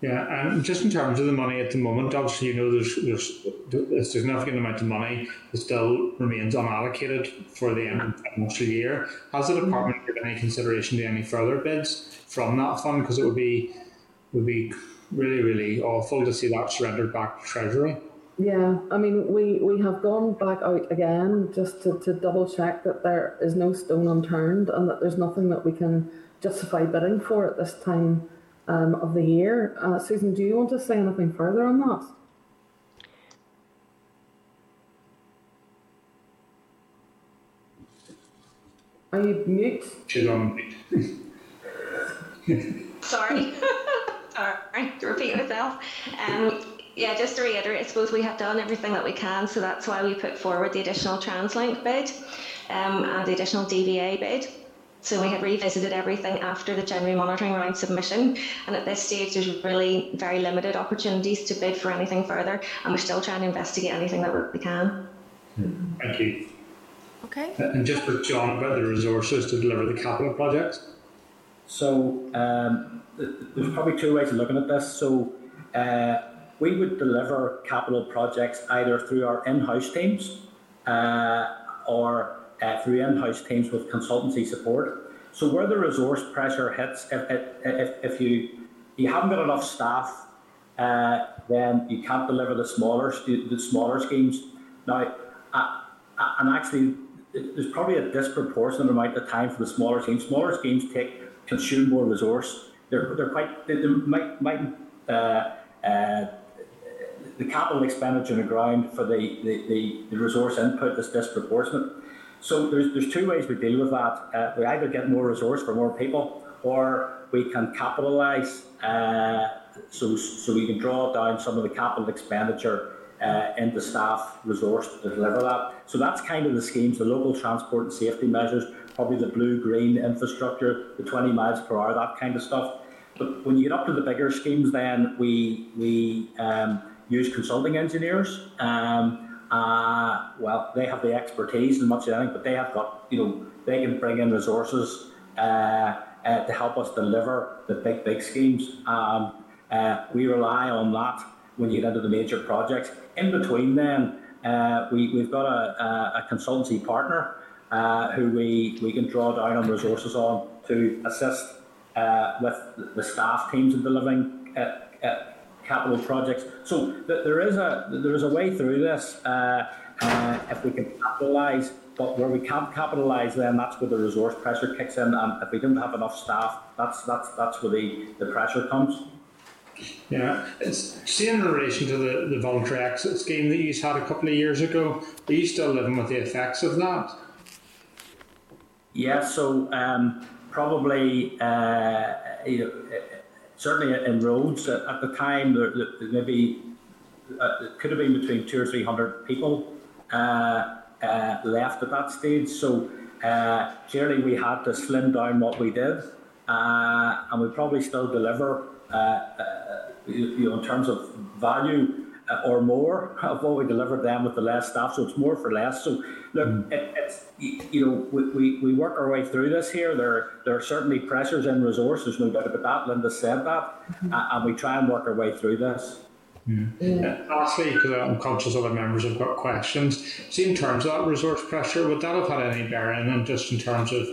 Yeah, and just in terms of the money at the moment, obviously, you know, there's there's a significant amount of money that still remains unallocated for the end of the financial year. Has the department given any consideration to any further bids from that fund? Because it would be would be really really awful to see that surrendered back to Treasury. Yeah, I mean, we, we have gone back out again just to, to double check that there is no stone unturned and that there's nothing that we can justify bidding for at this time um, of the year. Uh, Susan, do you want to say anything further on that? Are you mute? She's on mute. [laughs] Sorry. [laughs] Sorry to repeat myself. Um, yeah, just to reiterate, I suppose we have done everything that we can, so that's why we put forward the additional TransLink bid um, and the additional DVA bid. So we have revisited everything after the January monitoring round submission, and at this stage, there's really very limited opportunities to bid for anything further, and we're still trying to investigate anything that we can. Thank you. Okay. And just with John about the resources to deliver the capital projects. So um, there's probably two ways of looking at this. So uh, we would deliver capital projects either through our in-house teams uh, or uh, through in-house teams with consultancy support. So where the resource pressure hits, if, if, if you you haven't got enough staff, uh, then you can't deliver the smaller the smaller schemes. Now, uh, uh, and actually, there's probably a disproportionate amount of time for the smaller schemes. Smaller schemes take consume more resource. They're they're quite they, they might might uh, uh, the capital expenditure on the ground for the, the, the, the resource input is disproportionate. So there's, there's two ways we deal with that. Uh, we either get more resource for more people, or we can capitalise uh, so, so we can draw down some of the capital expenditure uh, into staff resource to deliver that. So that's kind of the schemes, the local transport and safety measures, probably the blue-green infrastructure, the 20 miles per hour, that kind of stuff. But when you get up to the bigger schemes, then we we um, use consulting engineers. Um, uh, well, they have the expertise and much of anything, but they have got, you know, they can bring in resources uh, uh, to help us deliver the big, big schemes. Um, uh, we rely on that when you get into the major projects. In between, then, uh, we, we've got a, a, consultancy partner uh, who we, we can draw down on resources on to assist with the staff teams in delivering capital projects. So th- there is a there is a way through this uh, uh, if we can capitalise. But where we can't capitalise, then that's where the resource pressure kicks in. And if we don't have enough staff, that's that's that's where the, the pressure comes. Yeah, it's see in relation to the, the voluntary exit scheme that you had a couple of years ago. Are you still living with the effects of that? Yeah, so um, probably uh, you know, certainly in roads at the time there, there maybe uh, it could have been between two or three hundred people uh, uh, left at that stage. So uh, clearly we had to slim down what we did, uh, and we probably still deliver uh, you, you know in terms of value or more of what we delivered them with the less staff. So it's more for less. So look, mm. it, it's you know we, we, we work our way through this here. There there are certainly pressures in resource. There's no doubt about that. Linda said that, mm-hmm. uh, and we try and work our way through this. Yeah. Uh, lastly, because I'm conscious other members have got questions. See, in terms of that resource pressure, would that have had any bearing on just in terms of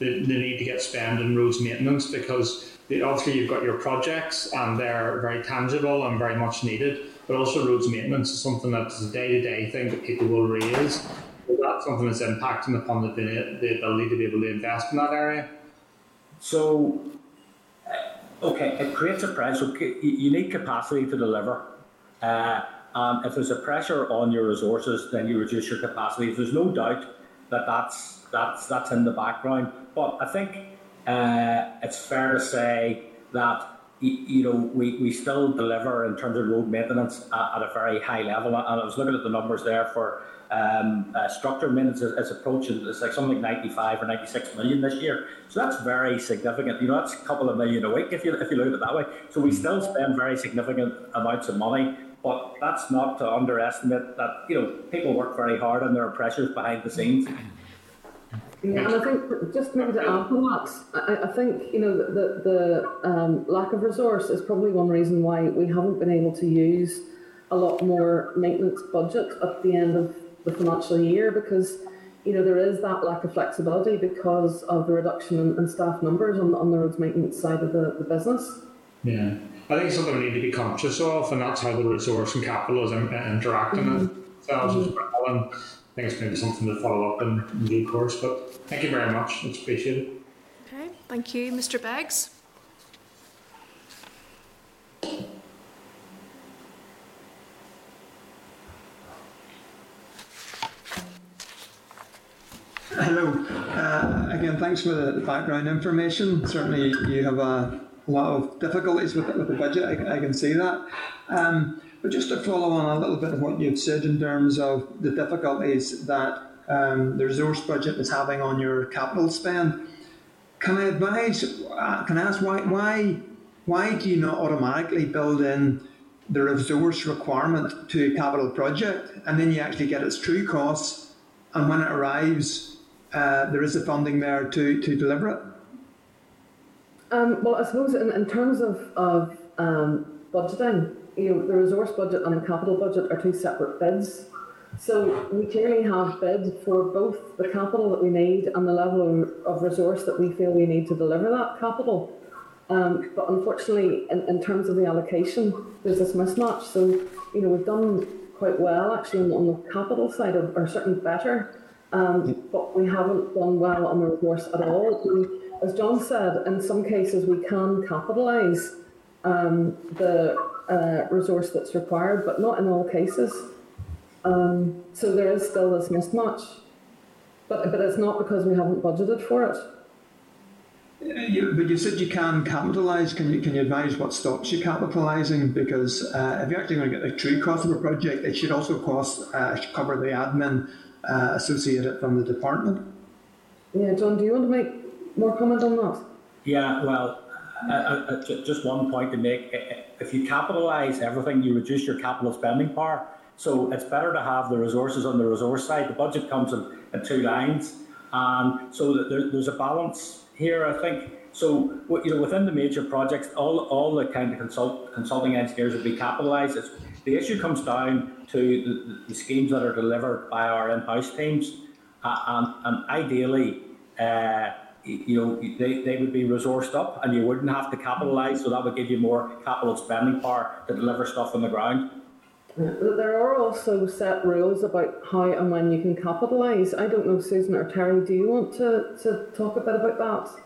the, the need to get spend in roads maintenance? Because obviously you've got your projects and they're very tangible and very much needed but also roads maintenance is something that's a day-to-day thing that people will raise. Is that something that's impacting upon the, the ability to be able to invest in that area? So, uh, okay, it creates a pressure. You need capacity to deliver. Uh, um, if there's a pressure on your resources, then you reduce your capacity. There's no doubt that that's that's that's in the background. But I think uh, it's fair to say that you know, we, we still deliver in terms of road maintenance at, at a very high level. And I was looking at the numbers there for um, uh, structural maintenance is, is, approaching, it's like something like 95 or 96 million this year. So that's very significant. You know, that's a couple of million a week if you, if you look at it that way. So we still spend very significant amounts of money. But that's not to underestimate that, you know, people work very hard and there are pressures behind the scenes. [clears throat] Yeah, and I think just maybe to add on that, I, I think you know the the um, lack of resource is probably one reason why we haven't been able to use a lot more maintenance budget at the end of the financial year because you know there is that lack of flexibility because of the reduction in, in staff numbers on, on the roads maintenance side of the, the business. Yeah, I think it's something we need to be conscious of, and that's how the resource and capital is interacting mm-hmm. themselves mm-hmm. as well. And think it's maybe something to follow up in, in due course. But thank you very much. It's appreciated. Okay, thank you, Mr. Beggs. Hello. Uh, again, thanks for the background information. Certainly, you have a lot of difficulties with, with the budget. I, I can see that. Um, But just to follow on a little bit of what you've said in terms of the difficulties that um, the resource budget is having on your capital spend, can I advise? Uh, can I ask why why why do you not automatically build in the resource requirement to a capital project, and then you actually get its true costs, and when it arrives, uh, there is the funding there to to deliver it? Um, well, I suppose in, in terms of, of um, budgeting, you know, the resource budget and the capital budget are two separate bids. So we clearly have bid for both the capital that we need and the level of, of resource that we feel we need to deliver that capital. Um, but unfortunately, in, in terms of the allocation, there's this mismatch. So, you know, we've done quite well actually on, the capital side, or, or certainly better, um, but we haven't done well on the resource at all. We, as John said, in some cases we can capitalise um, the uh, resource that's required, but not in all cases. Um, so there is still this mismatch, but but it's not because we haven't budgeted for it. You, but you said you can capitalise. Can you can you advise what stops you capitalising? Because uh, if you're actually going to get the true cost of a project, it should also cost uh, should cover the admin uh, associated from the department. Yeah, John, do you want to make more comment on that? Yeah, well, uh, uh, just one point to make. If you capitalise everything, you reduce your capital spending power. So it's better to have the resources on the resource side. The budget comes in, in two lines, and so there, there's a balance here. I think so. You know, within the major projects, all all the kind of consult, consulting engineers would be capitalised. It's, the issue comes down to the, the, schemes that are delivered by our in-house teams, uh, and, and ideally. Uh, you know, they, they would be resourced up and you wouldn't have to capitalise, so that would give you more capital spending power to deliver stuff on the ground. There are also set rules about how and when you can capitalise. I don't know, Susan or Terry, do you want to, to talk a bit about that?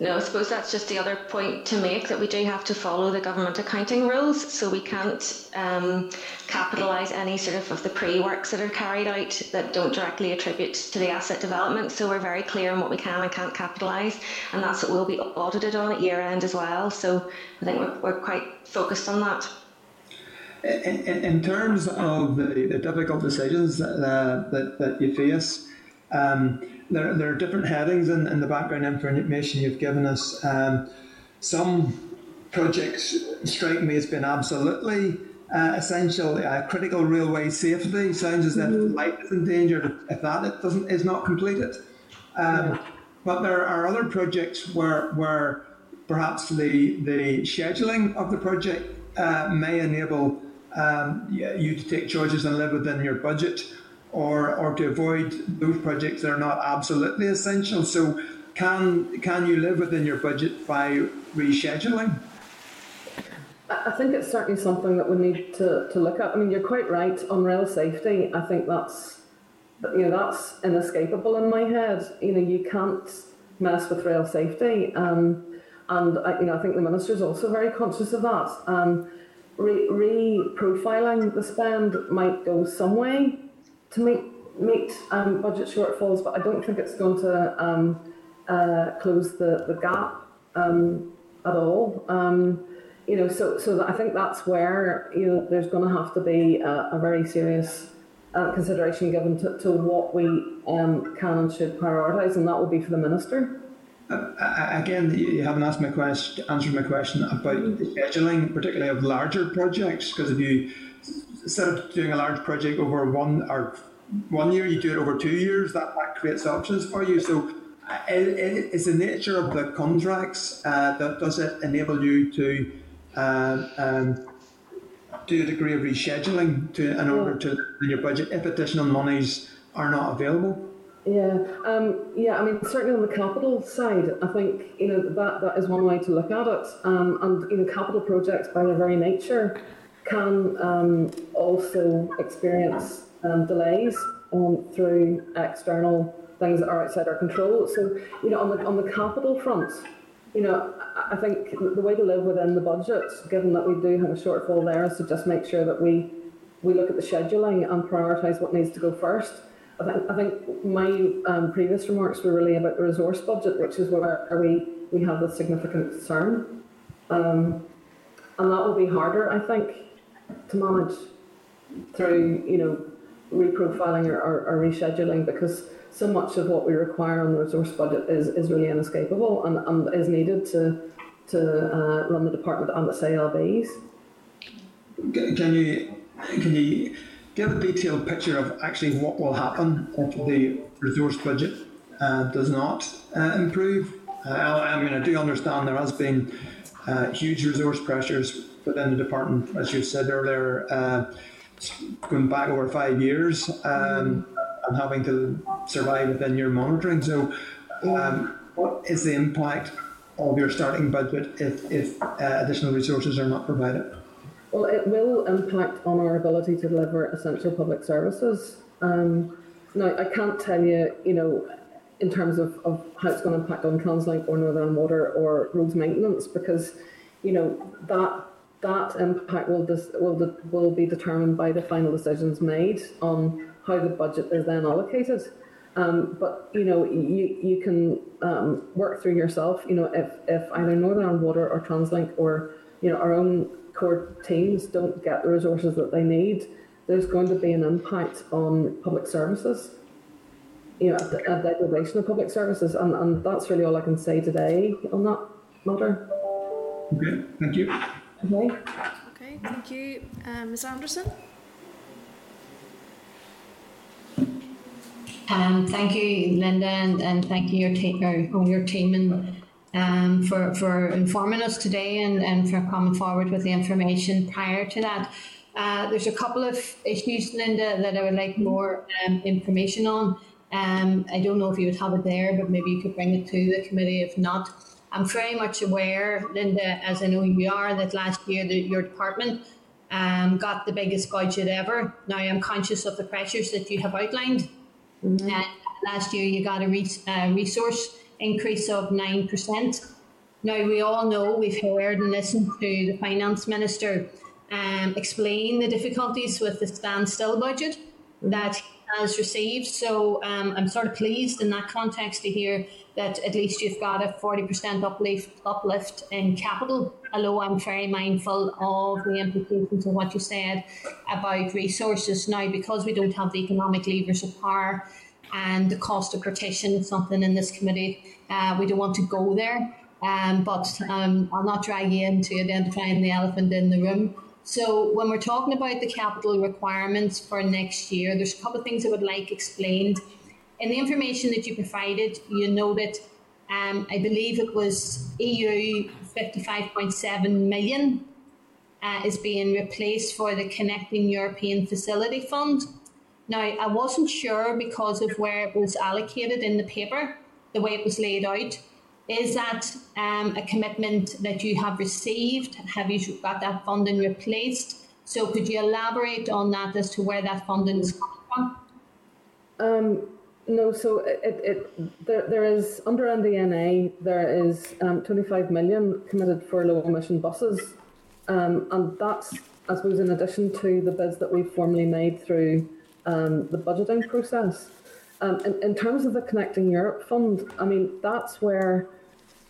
No, I suppose that's just the other point to make that we do have to follow the government accounting rules. So we can't um, capitalise any sort of of the pre-works that are carried out that don't directly attribute to the asset development. So we're very clear on what we can and can't capitalise, and that's what we'll be audited on at year end as well. So I think we're, we're quite focused on that. In, in, in terms of the, the, difficult decisions that, that, that you face, um, there, there are different headings in, in the background information you've given us. Um, some projects strike me as being absolutely uh, essential. Uh, critical railway safety sounds as if mm-hmm. life is endangered if that it doesn't is not completed. Um, yeah. But there are other projects where where perhaps the the scheduling of the project uh, may enable um, you to take choices and live within your budget or, or to avoid those projects that are not absolutely essential. So can, can you live within your budget by rescheduling? I think it's certainly something that we need to, to look at. I mean, you're quite right on rail safety. I think that's you know that's inescapable in my head. You know, you can't mess with rail safety, um, and I, you know I think the minister is also very conscious of that. Um, re, the spend might go some way to meet meet um, budget shortfalls, but I don't think it's going to um, uh, close the the gap um, at all. Um, you know, so so I think that's where you know there's going to have to be a, a very serious uh, consideration given to, to what we um, can and should prioritise, and that will be for the minister. Uh, again, you haven't asked my question, answered my question about the scheduling, particularly of larger projects. Because if you instead of doing a large project over one or one year, you do it over two years. That, that creates options for you. So, it, it, it's the nature of the contracts uh, that does it enable you to uh, um, do a degree of rescheduling to in order to your budget if additional monies are not available. Yeah, um, yeah. I mean, certainly on the capital side, I think you know that that is one way to look at it. Um, and you know, capital projects by their very nature can um, also experience um, delays um, through external things that are outside our control. So you know, on the on the capital front, you know, I think the way to live within the budget, given that we do have a shortfall there, is to just make sure that we we look at the scheduling and prioritise what needs to go first I think, I think my um, previous remarks were really about the resource budget, which is where we, we have a significant concern. Um, and that will be harder, I think, to manage through, you know, reprofiling or, or, or rescheduling because so much of what we require on the resource budget is, is really inescapable and, and is needed to to uh, run the department and its ALBs. Can you can you give a detailed picture of actually what will happen if the resource budget uh, does not uh, improve? Uh, I mean, I do understand there has been uh, huge resource pressures within the department, as you said earlier, uh, going back over five years um, and having to survive within your monitoring. So, um, what is the impact of your starting budget if, if uh, additional resources are not provided? Well, it will impact on our ability to deliver essential public services. Um, now, I can't tell you, you know, in terms of, of how it's going to impact on Translink or Northern Water or roads maintenance, because, you know, that that impact will dis- will de- will be determined by the final decisions made on how the budget is then allocated. Um, but you know, you you can um, work through yourself. You know, if if either Northern Water or Translink or you know our own core teams don't get the resources that they need, there's going to be an impact on public services. You know, a, a degradation of public services, and, and that's really all I can say today on that matter. Okay, thank you. Okay. Okay, thank you. Um, Ms Anderson? Um, thank you, Linda, and, and thank you your, te- or, your team and, um, for, for informing us today and, and for coming forward with the information prior to that. Uh, there's a couple of issues, Linda, that I would like more um, information on. Um, I don't know if you would have it there, but maybe you could bring it to the committee. If not, I'm very much aware, Linda, as I know you are, that last year the, your department um, got the biggest budget ever. Now I'm conscious of the pressures that you have outlined. Mm-hmm. And last year you got a re- uh, resource increase of 9%. Now we all know, we've heard and listened to the Finance Minister um, explain the difficulties with the standstill budget that has received. So um, I'm sort of pleased in that context to hear that at least you've got a 40% uplift, uplift in capital, although I'm very mindful of the implications of what you said about resources. Now, because we don't have the economic levers of power and the cost of partition is something in this committee, uh, we don't want to go there. Um, but um, I'll not drag you into identifying the elephant in the room. So when we're talking about the capital requirements for next year, there's a couple of things I would like explained. In the information that you provided, you noted, um, I believe it was EU 55.7 million uh, is being replaced for the Connecting European Facility Fund. Now, I wasn't sure because of where it was allocated in the paper, the way it was laid out. Is that um, a commitment that you have received? Have you got that funding replaced? So, could you elaborate on that as to where that funding is coming from? Um, no, so it, it there, there is under NDNA there is um, 25 million committed for low emission buses, um, and that's I suppose in addition to the bids that we've formally made through um, the budgeting process. Um, in, in, terms of the Connecting Europe Fund, I mean that's where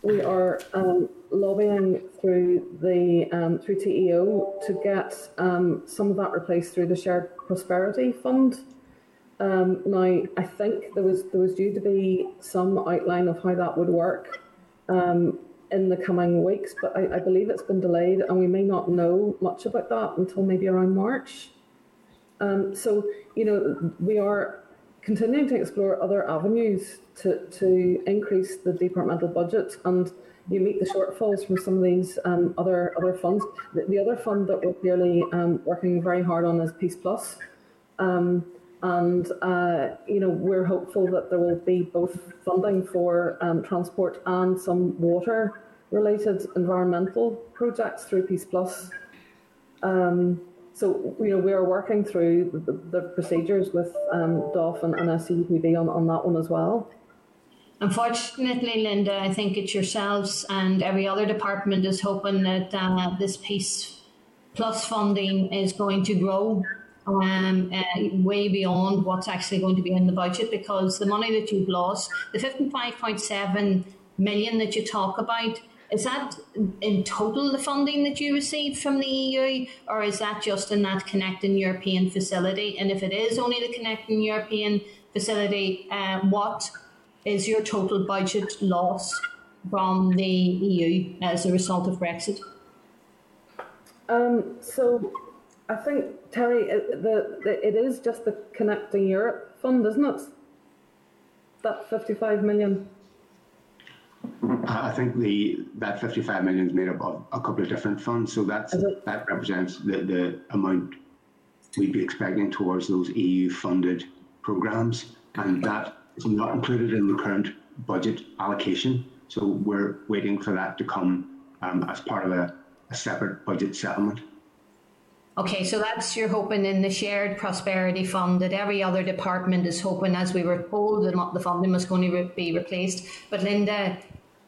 we are um, lobbying through the um, through TEO to get some of that replaced through the Shared Prosperity Fund. Um, now, I think there was there was due to be some outline of how that would work um, in the coming weeks, but I, I, believe it's been delayed, and we may not know much about that until maybe around March. Um, so, you know, we are continuing to explore other avenues to to increase the departmental budget and you meet the shortfalls from some of these um, other other funds. The, the, other fund that we're clearly um, working very hard on is Peace Plus. Um, and uh, you know we're hopeful that there will be both funding for um, transport and some water related environmental projects through Peace Plus. Um, so you know we are working through the, the procedures with um, DOF and, and on, on that one as well. Unfortunately, Linda, I think it's yourselves and every other department is hoping that uh, this Peace Plus funding is going to grow um, uh, way beyond what's actually going to be in the budget because the money that you've lost, the 55.7 million that you talk about, is that in total the funding that you received from the EU, or is that just in that Connecting European facility? And if it is only the Connecting European facility, uh, what is your total budget loss from the EU as a result of Brexit? Um, so I think Terry, the, the, it is just the Connecting Europe fund, isn't it? That fifty-five million. I think the that 55 million is made up of a couple of different funds, so that's that represents the, the amount we'd be expecting towards those EU funded programs, and that is not included in the current budget allocation. So we're waiting for that to come um, as part of a, a separate budget settlement. Okay, so that's you're hoping in the shared prosperity fund that every other department is hoping, as we were told, that the funding was going to be replaced. But Linda,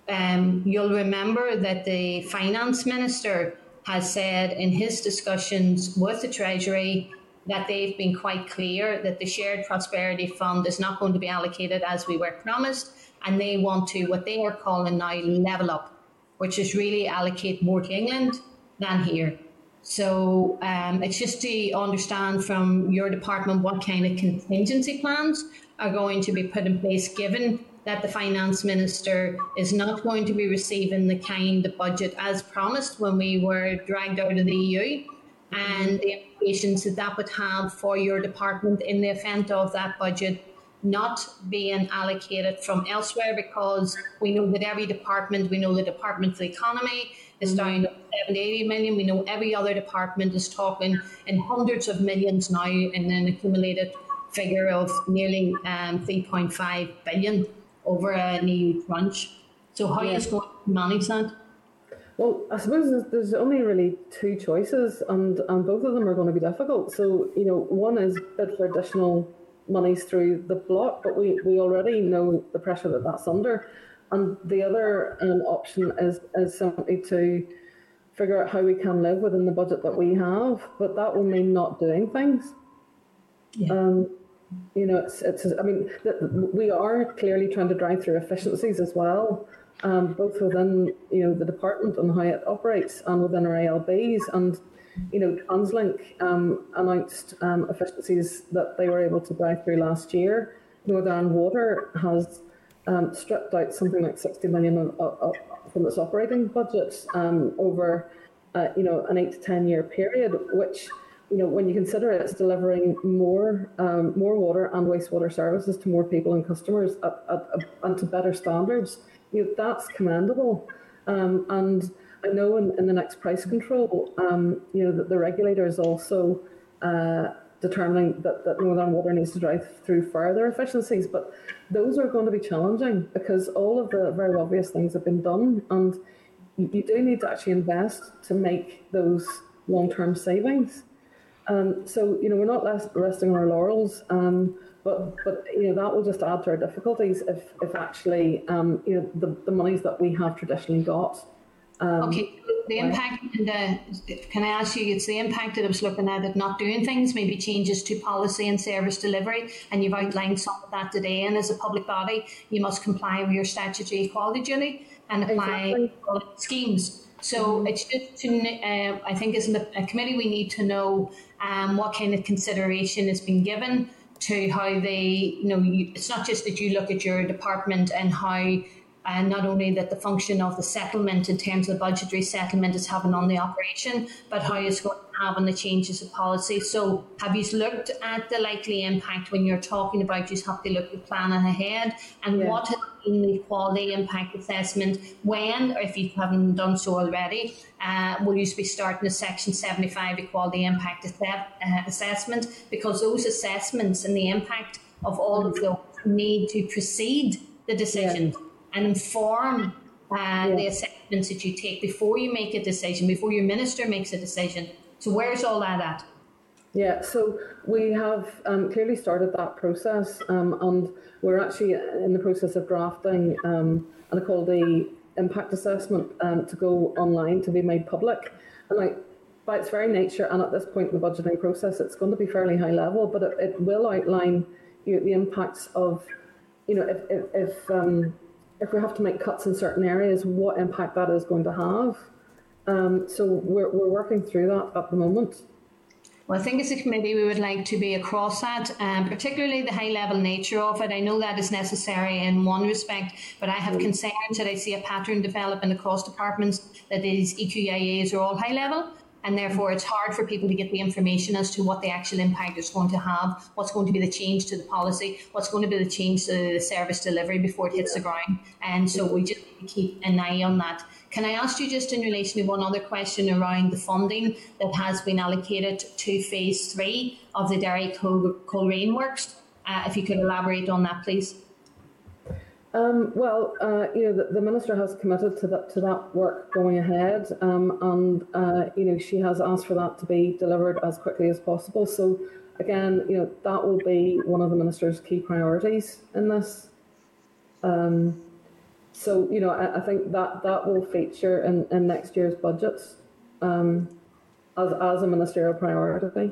um, you'll remember that the finance minister has said in his discussions with the Treasury that they've been quite clear that the shared prosperity fund is not going to be allocated as we were promised, and they want to what they are calling now level up, which is really allocate more to England than here. So um, it's just to understand from your department what kind of contingency plans are going to be put in place given that the finance minister is not going to be receiving the kind of budget as promised when we were dragged out of the EU and the implications that that would have for your department in the event of that budget not being allocated from elsewhere because we know that every department, we know the Department of the Economy is down to 70, 80 million. We know every other department is talking in hundreds of millions now in an accumulated figure of nearly um, 3.5 billion over an EU tranche. So how yeah. is going to manage that? Well, I suppose there's, there's only really two choices, and, and both of them are going to be difficult. So, you know, one is bid for additional monies through the block, but we, we already know the pressure that that's under. And the other um, option is, is simply to figure out how we can live within the budget that we have, but that will mean not doing things. Yeah. Um, you know, it's, it's I mean, we are clearly trying to drive through efficiencies as well, um, both within, you know, the department and how it operates and within our ALBs. And, you know, TransLink um, announced um, efficiencies that they were able to drive through last year. Northern Water has um, stripped out something like 60 million of, of, from its operating budget um, over, uh, you know, an eight to 10 year period, which you know, when you consider it's delivering more um, more water and wastewater services to more people and customers at, at, at, and to better standards, you know, that's commendable. Um, and I know in, in the next price control, um, you know, that the regulator is also uh, determining that, that Northern Water needs to drive through further efficiencies. But those are going to be challenging because all of the very obvious things have been done, and you, you do need to actually invest to make those long-term savings. Um, so you know we're not resting on our laurels, um, but but you know that will just add to our difficulties if if actually um, you know the, the monies that we have traditionally got. Um, okay, the impact. The, can I ask you? It's the impact that I was looking at of not doing things, maybe changes to policy and service delivery, and you've outlined some of that today. And as a public body, you must comply with your statutory equality duty and apply exactly. schemes. So mm-hmm. it's just to, uh, I think as a committee, we need to know um, what kind of consideration has been given to how they, you know, you, it's not just that you look at your department and how and not only that the function of the settlement in terms of the budgetary settlement is having on the operation, but how it's going to have on the changes of policy. So have you looked at the likely impact when you're talking about you have to look at planning ahead and yeah. what has been the quality impact assessment when, or if you haven't done so already, uh, will you be starting a section 75 equality impact uh, assessment because those assessments and the impact of all of those need to precede the decision. Yeah and inform uh, yeah. the assessments that you take before you make a decision, before your minister makes a decision. So where's all that at? Yeah, so we have um, clearly started that process, um, and we're actually in the process of drafting um, an equality impact assessment um, to go online to be made public. And like by its very nature, and at this point in the budgeting process, it's going to be fairly high level, but it, it will outline you know, the impacts of, you know, if, if, if um, if we have to make cuts in certain areas, what impact that is going to have. Um, so we're, we're working through that at the moment. Well, I think as a committee we would like to be across that, um, particularly the high level nature of it. I know that is necessary in one respect, but I have concerns that I see a pattern developing across departments that these EQIAs are all high level and therefore it's hard for people to get the information as to what the actual impact is going to have, what's going to be the change to the policy, what's going to be the change to the service delivery before it hits the ground. And so we just need to keep an eye on that. Can I ask you just in relation to one other question around the funding that has been allocated to phase three of the Derry Coleraine works? Uh, if you could elaborate on that, please. Um, well, uh, you know, the, the, minister has committed to that to that work going ahead, um, and uh, you know, she has asked for that to be delivered as quickly as possible. So, again, you know, that will be one of the minister's key priorities in this. Um, so, you know, I, I, think that that will feature in, in next year's budgets um, as as a ministerial priority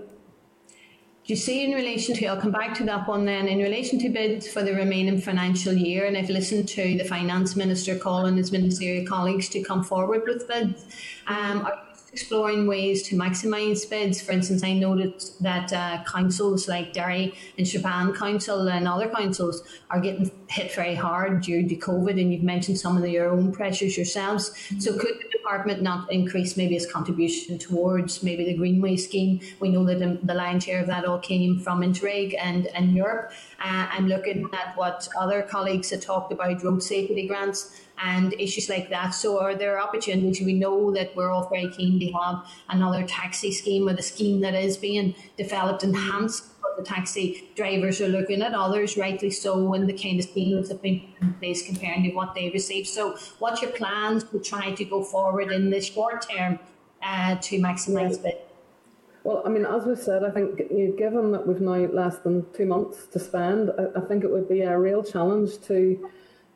you see in relation to, I'll come back to that one then, in relation to bids for the remaining financial year, and I've listened to the Finance Minister calling his ministerial colleagues to come forward with bids. Um, are exploring ways to maximise bids. For instance, I noted that uh, councils like Derry and Strabane Council and other councils are getting hit very hard due to COVID, and you've mentioned some of the, your own pressures yourselves. So, could the department not increase maybe its contribution towards maybe the Greenway scheme? We know that the lion's share of that all came from Interreg and, and Europe. Uh, I'm looking at what other colleagues have talked about road safety grants and issues like that. So are there opportunities? We know that we're all very keen to have another taxi scheme or the scheme that is being developed enhanced the taxi drivers are looking at others, rightly so, and the kind of schemes have been in place compared to what they receive. So, what's your plans to try to go forward in the short term uh, to maximise it? Well, I mean, as we said, I think you know, given that we've now less than two months to spend, I, I think it would be a real challenge to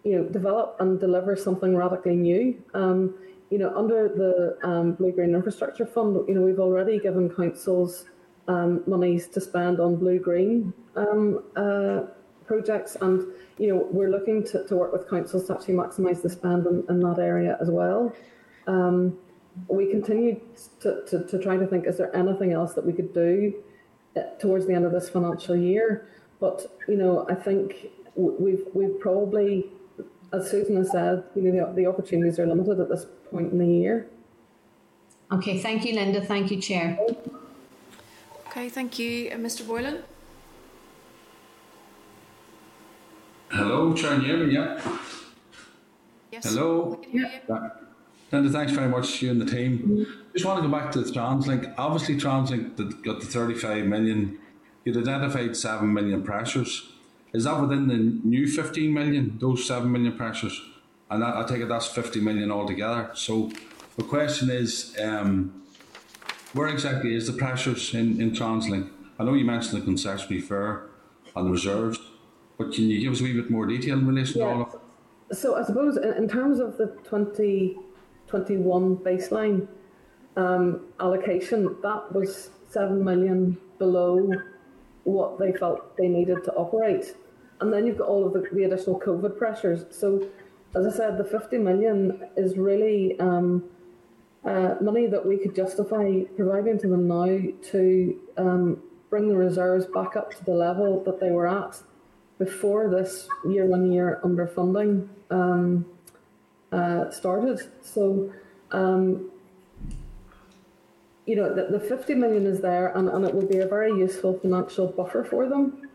you know, develop and deliver something radically new. Um, you know, under the um, Blue Green Infrastructure Fund, you know, we've already given councils um, monies to spend on blue green um, uh, projects, and you know, we're looking to, to work with councils to actually maximise the spend in, in, that area as well. Um, we continue to, to, to, try to think: is there anything else that we could do uh, towards the end of this financial year? But you know, I think we've we've probably as Susan has said, you know, the, the opportunities are limited at this point in the year. Okay, thank you, Linda. Thank you, Chair. Okay, thank you. Uh, Mr. Boylan? Hello, Chair Newman, yeah. Yes. Hello. Yeah. Linda, thanks very much, you and the team. Mm-hmm. Just want to go back to TransLink. Obviously, TransLink got the 35 million. You'd identified 7 million pressures. Is that within the new 15 million, those 7 million pressures? And I, I take it that's 50 million altogether. So the question is, um, where exactly is the pressures in, in TransLink? I know you mentioned the concessionary fare and the reserves, but can you give us a wee bit more detail in relation yeah. to all of it? So I suppose in, in terms of the 2021 baseline um, allocation, that was 7 million below what they felt they needed to operate. And then you've got all of the, the additional COVID pressures. So, as I said, the 50 million is really um, uh, money that we could justify providing to them now to um, bring the reserves back up to the level that they were at before this year on year underfunding um, uh, started. So, um, you know, the, the 50 million is there and, and it will be a very useful financial buffer for them.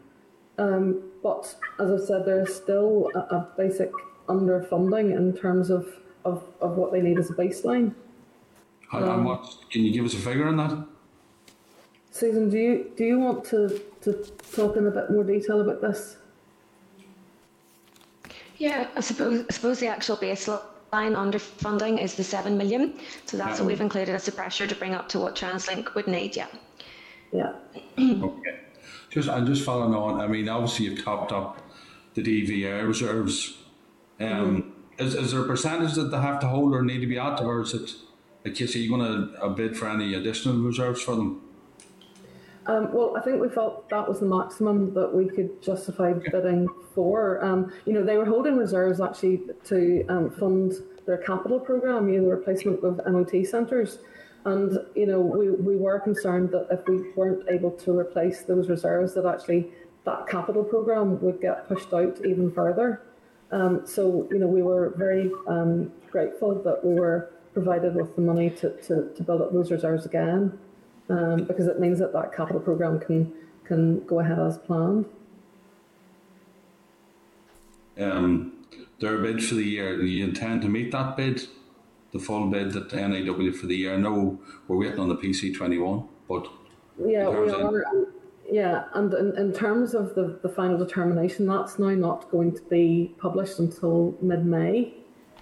Um, but as I said, there is still a, a, basic underfunding in terms of, of, of what they need as a baseline. How, um, much? Can you give us a figure on that? Susan, do you do you want to, to talk in a bit more detail about this? Yeah, I suppose I suppose the actual baseline underfunding is the 7 million. So that's what we've included as a pressure to bring up to what TransLink would need, yeah. Yeah. okay. Just, I'm just following on. I mean, obviously you've topped up the DVA reserves. Um, mm-hmm. is, is there a percentage that they have to hold or need to be at, or is it, like you say, you going to bid for any additional reserves for them? Um, well, I think we felt that was the maximum that we could justify bidding for. Um, you know, they were holding reserves actually to um, fund their capital programme, you know, the replacement of MOT centres. And, you know, we, we were concerned that if we weren't able to replace those reserves, that actually that capital programme would get pushed out even further. Um, so, you know, we were very um, grateful that we were provided with the money to, to, to build up those reserves again, um, because it means that that capital programme can, can go ahead as planned. Um, their bid for the year, you intend to meet that bid? The full bid that NIW for the year? I know we're waiting on the PC21, but yeah, we are. Yeah, and in, in terms of the, the final determination, that's now not going to be published until mid May.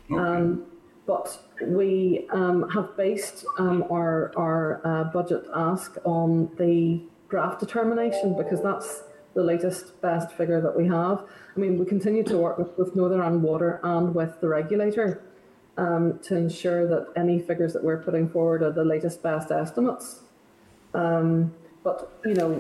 Okay. Um, but we um, have based um, our, our uh, budget ask on the draft determination because that's the latest best figure that we have. I mean, we continue to work with, with Northern Ireland Water and with the regulator um, to ensure that any figures that we're putting forward are the latest best estimates. Um, but, you know,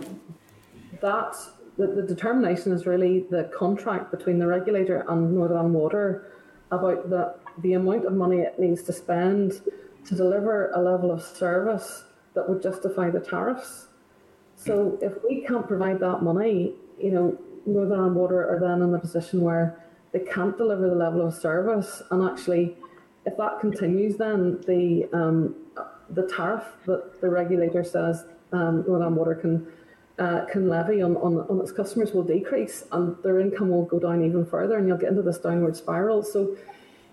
that the, the determination is really the contract between the regulator and Northern Water about the, the amount of money it needs to spend to deliver a level of service that would justify the tariffs. So if we can't provide that money, you know, Northern Water are then in the position where they can't deliver the level of service, and actually, if that continues, then the um, the tariff that the regulator says um, Northern Water can uh, can levy on, on, on its customers will decrease and their income will go down even further and you'll get into this downward spiral. So,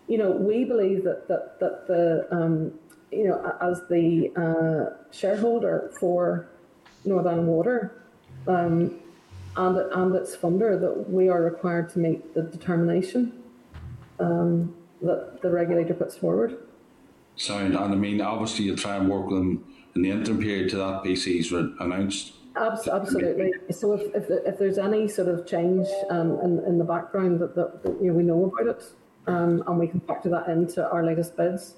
you know, we believe that, that, that the, um, you know, as the uh, shareholder for Northern Water um, and, and its funder, that we are required to make the determination um, that the regulator puts forward. Sound, and I mean, obviously, you try and work with them in the interim period to that PC's announced Absolutely. So if, if, if there's any sort of change um, in, in the background that, that, that you know, we know about it um, and we can factor that into our latest bids.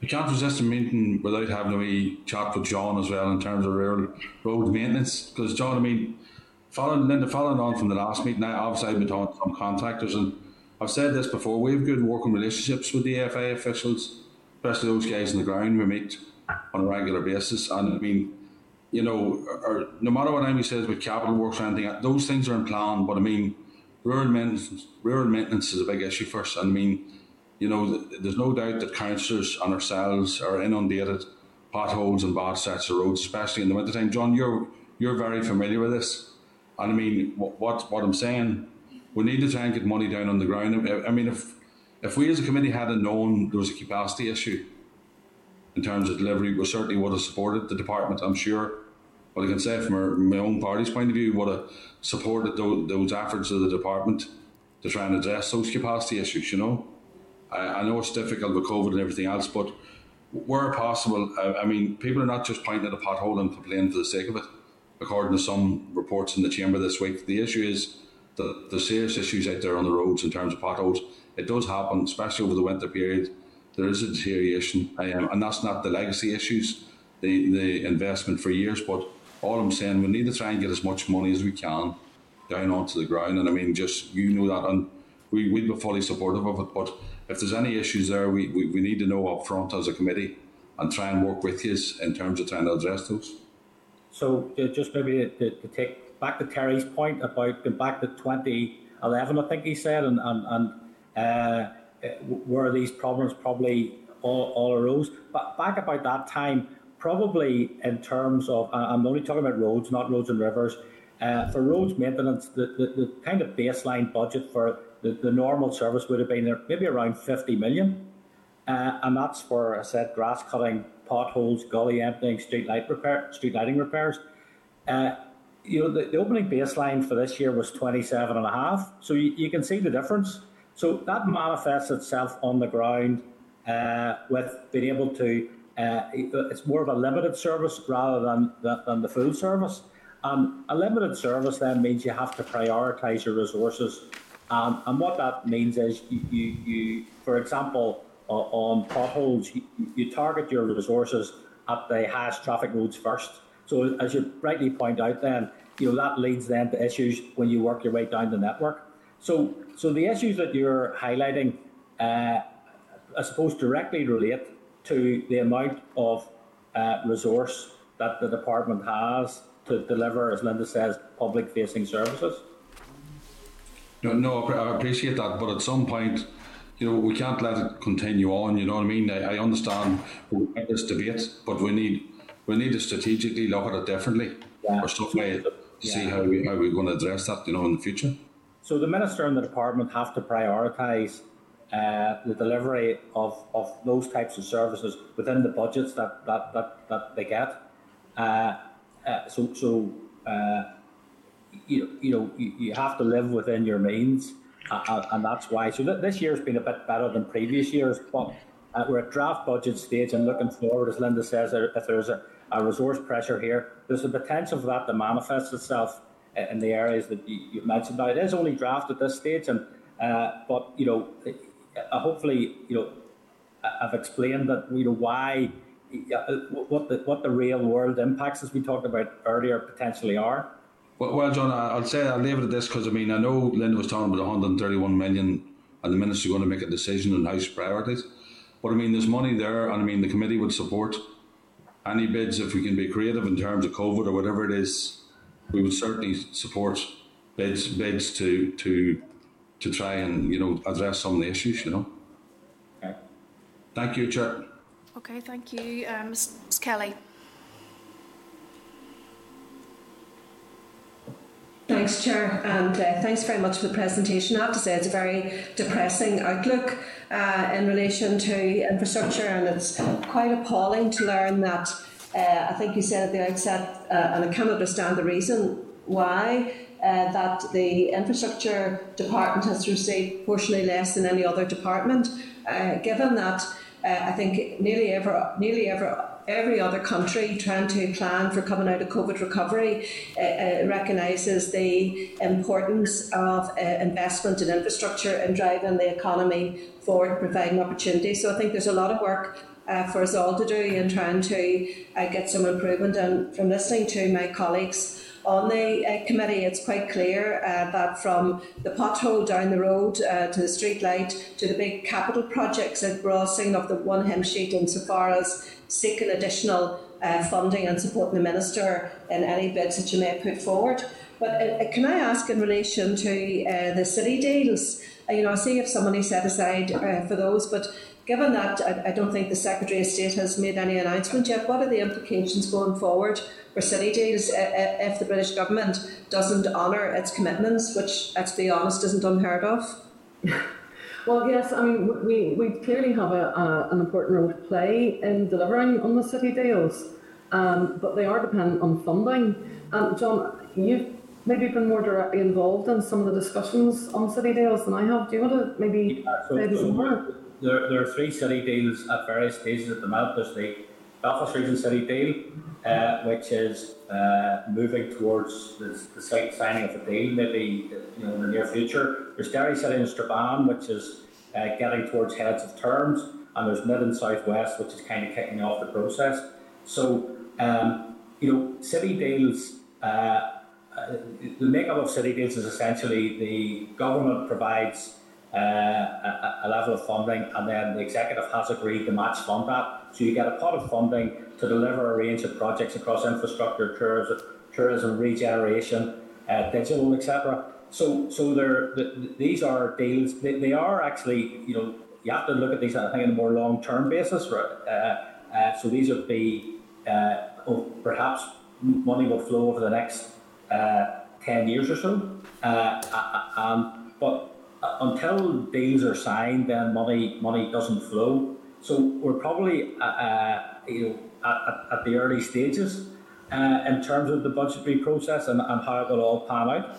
We can't resist a meeting without having a wee chat with John as well in terms of rural road maintenance. Because John, I mean, following Linda, following on from the last meeting, I obviously I've been talking to some contractors and I've said this before, we have good working relationships with the FA officials, especially those guys on the ground we meet on a regular basis. And I mean, you know, or, no matter what Amy says with capital works or anything, those things are in plan. But I mean, rural maintenance, rural maintenance is a big issue us. And I mean, you know, there's no doubt that councillors and ourselves are inundated potholes and bad sets of roads, especially in the wintertime. John, you're you're very familiar with this. And I mean, what what I'm saying, we need to try and get money down on the ground. I mean, if if we as a committee hadn't known there was a capacity issue in terms of delivery, we certainly would have supported the department. I'm sure what I can say from my own party's point of view, would have supported those, those efforts of the department to try and address those capacity issues. You know, I, I know it's difficult with COVID and everything else, but where possible, I, I mean, people are not just pointing at a pothole and complaining for the sake of it. According to some reports in the chamber this week, the issue is that there's serious issues out there on the roads in terms of potholes. It does happen, especially over the winter period. There is a deterioration, um, and that's not the legacy issues, the the investment for years, but all I'm saying, we need to try and get as much money as we can down onto the ground. And I mean, just you know that, and we, we'd be fully supportive of it. But if there's any issues there, we, we, we need to know up front as a committee and try and work with you in terms of trying to address those. So just maybe to, to, take back to Terry's point about going back to 2011, I think he said, and, and, and uh, where these problems probably all, all arose. But back about that time, probably in terms of, I'm only talking about roads, not roads and rivers. Uh, for roads maintenance, the, the, the, kind of baseline budget for the, the normal service would have been maybe around 50 million. Uh, and that's for, I said, grass cutting, potholes, gully emptying, street light repair, street lighting repairs. Uh, you know, the, the, opening baseline for this year was 27 and a half. So you, you can see the difference. So that manifests itself on the ground uh, with being able to uh, it's more of a limited service rather than, than the full service. Um, a limited service then means you have to prioritise your resources. Um, and what that means is, you, you, you for example, on potholes, you, you, target your resources at the highest traffic roads first. So as you rightly point out, then you know that leads then to issues when you work your way down the network. So so the issues that you're highlighting, uh, I suppose, directly relate to the amount of uh, resource that the department has to deliver, as Linda says, public-facing services. No, no, I appreciate that, but at some point, you know, we can't let it continue on. You know what I mean? I, I understand this debate, but we need we need to strategically look at it differently yeah. or stuff like yeah. see how we how we're going to address that. You know, in the future. So the minister and the department have to prioritise uh, the delivery of, of those types of services within the budgets that that that, that they get. Uh, uh, so so uh, you, you know you, you have to live within your means, uh, uh, and that's why. So th- this year's been a bit better than previous years, but uh, we're at draft budget stage and looking forward, as Linda says, if there's a, a resource pressure here, there's a potential for that to manifest itself uh, in the areas that you, you've mentioned. Now it is only draft at this stage, and uh, but you know uh, hopefully you know I've explained that you know why what the what the real world impacts, as we talked about earlier, potentially are. Well, well John, I'll say I'll leave it at this because I mean I know Linda was talking about 131 million, and the minister's going to make a decision on house priorities. But I mean, there's money there, and I mean the committee would support any bids if we can be creative in terms of COVID or whatever it is. We would certainly support bids bids to to to try and you know address some of the issues. You know. Okay. Thank you, Chair. Okay, thank you. Um, Ms. Kelly. Thanks, Chair, and uh, thanks very much for the presentation. I have to say it's a very depressing outlook uh, in relation to infrastructure, and it's quite appalling to learn that. Uh, I think you said at the outset, uh, and I cannot understand the reason why uh, that the infrastructure department has received proportionally less than any other department, uh, given that uh, I think nearly every nearly every every other country trying to plan for coming out of COVID recovery uh, uh, recognises the importance of uh, investment in infrastructure and driving the economy forward, providing opportunities. So I think there's a lot of work uh, for us all to do in trying to uh, get some improvement. And from listening to my colleagues on the uh, committee, it's quite clear uh, that from the pothole down the road uh, to the street light to the big capital projects we're all of the one hymn sheet insofar as seeking additional uh, funding and supporting the minister in any bids that you may put forward. But uh, can I ask in relation to uh, the city deals? you know, I see if somebody set aside for those, but given that I, I, don't think the Secretary of State has made any announcement yet, what are the implications going forward for city deals if the British government doesn't honour its commitments, which, let's be honest, isn't unheard of? [laughs] Well, yes, I mean, we, we clearly have a, a, an important role to play in delivering on the city deals, um, but they are dependent on funding. And John, you've maybe been more directly involved in some of the discussions on city deals than I have. Do you want to maybe yeah, so, say so more? There, there are three city deals at various stages at the moment. There's the Belfast Region City deal, uh, which is uh, moving towards the, the signing of a deal, maybe you know in the near future. There's Derry City and Strabane, which is uh, getting towards heads of terms, and there's Mid and South West, which is kind of kicking off the process. So um, you know, city deals. Uh, uh, the makeup of city deals is essentially the government provides uh, a, a, level of funding, and then the executive has agreed to match fund that. So you get a pot of funding to deliver a range of projects across infrastructure, tourism, tourism regeneration, uh, digital, etc. So, so the, these are deals. They, they are actually, you know, you have to look at these, I think, on a more long-term basis. Right? Uh, uh, so these would be, uh, perhaps money will flow over the next uh, ten years or so. Uh, but until deals are signed, then money money doesn't flow. So we're probably uh, you know at, at, the early stages uh, in terms of the budgetary process and, and how it will all pan out.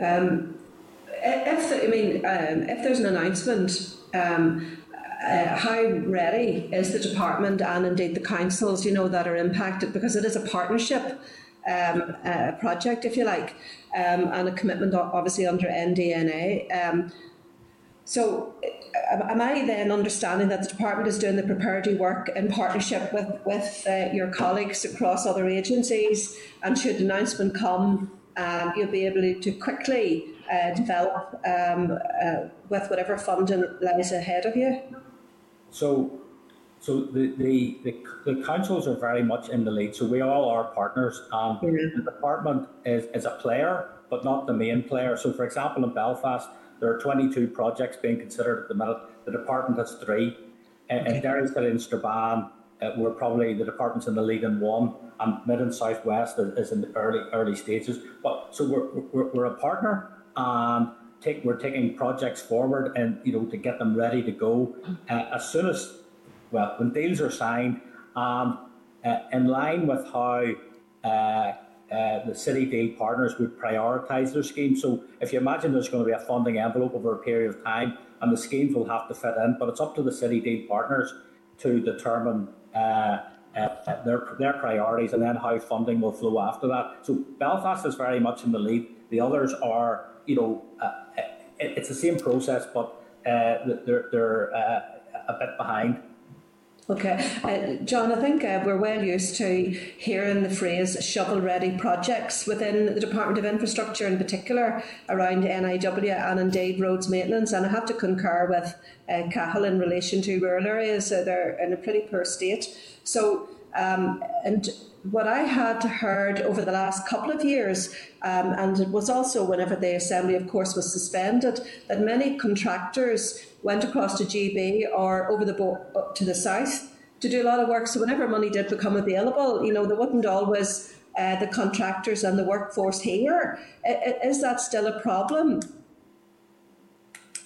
Um, if I mean, um, if there's an announcement, um, uh, how ready is the department and indeed the councils, you know, that are impacted because it is a partnership um, uh, project, if you like, um, and a commitment obviously under NDNA. Um, So, am I then understanding that the department is doing the preparatory work in partnership with with uh, your colleagues across other agencies, and should the announcement come, um, you'll be able to quickly uh, develop um, uh, with whatever funding lies ahead of you? So, so the, the, the, the, councils are very much in the lead. So we all are partners. Um, mm-hmm. The department is, is a player, but not the main player. So, for example, in Belfast, there are 22 projects being considered at the minute. The department has three. Okay. In Derry City and Strabane, uh, we're probably the department's in the lead in one, and Mid and Southwest is, is in the early early stages. But so we're, we're, we're a partner, and take we're taking projects forward, and you know to get them ready to go uh, as soon as well when deals are signed, and uh, in line with how. Uh, uh, the city deal partners would prioritise their schemes. So if you imagine there's going to be a funding envelope over a period of time, and the schemes will have to fit in, but it's up to the city deal partners to determine uh, uh, their their priorities and then how funding will flow after that. So Belfast is very much in the lead. The others are, you know, uh, it, it's the same process, but uh, they're they're uh, a bit behind. Okay, uh, John, I think uh, we're well used to hearing the phrase shovel ready projects within the Department of Infrastructure, in particular around NIW and indeed roads maintenance. And I have to concur with uh, Cathal in relation to rural areas, uh, they're in a pretty poor state. So, um, and what I had heard over the last couple of years, um, and it was also whenever the Assembly, of course, was suspended, that many contractors went across to GB or over the boat to the south to do a lot of work. So whenever money did become available, you know, there wasn't always uh, the contractors and the workforce here. Is that still a problem?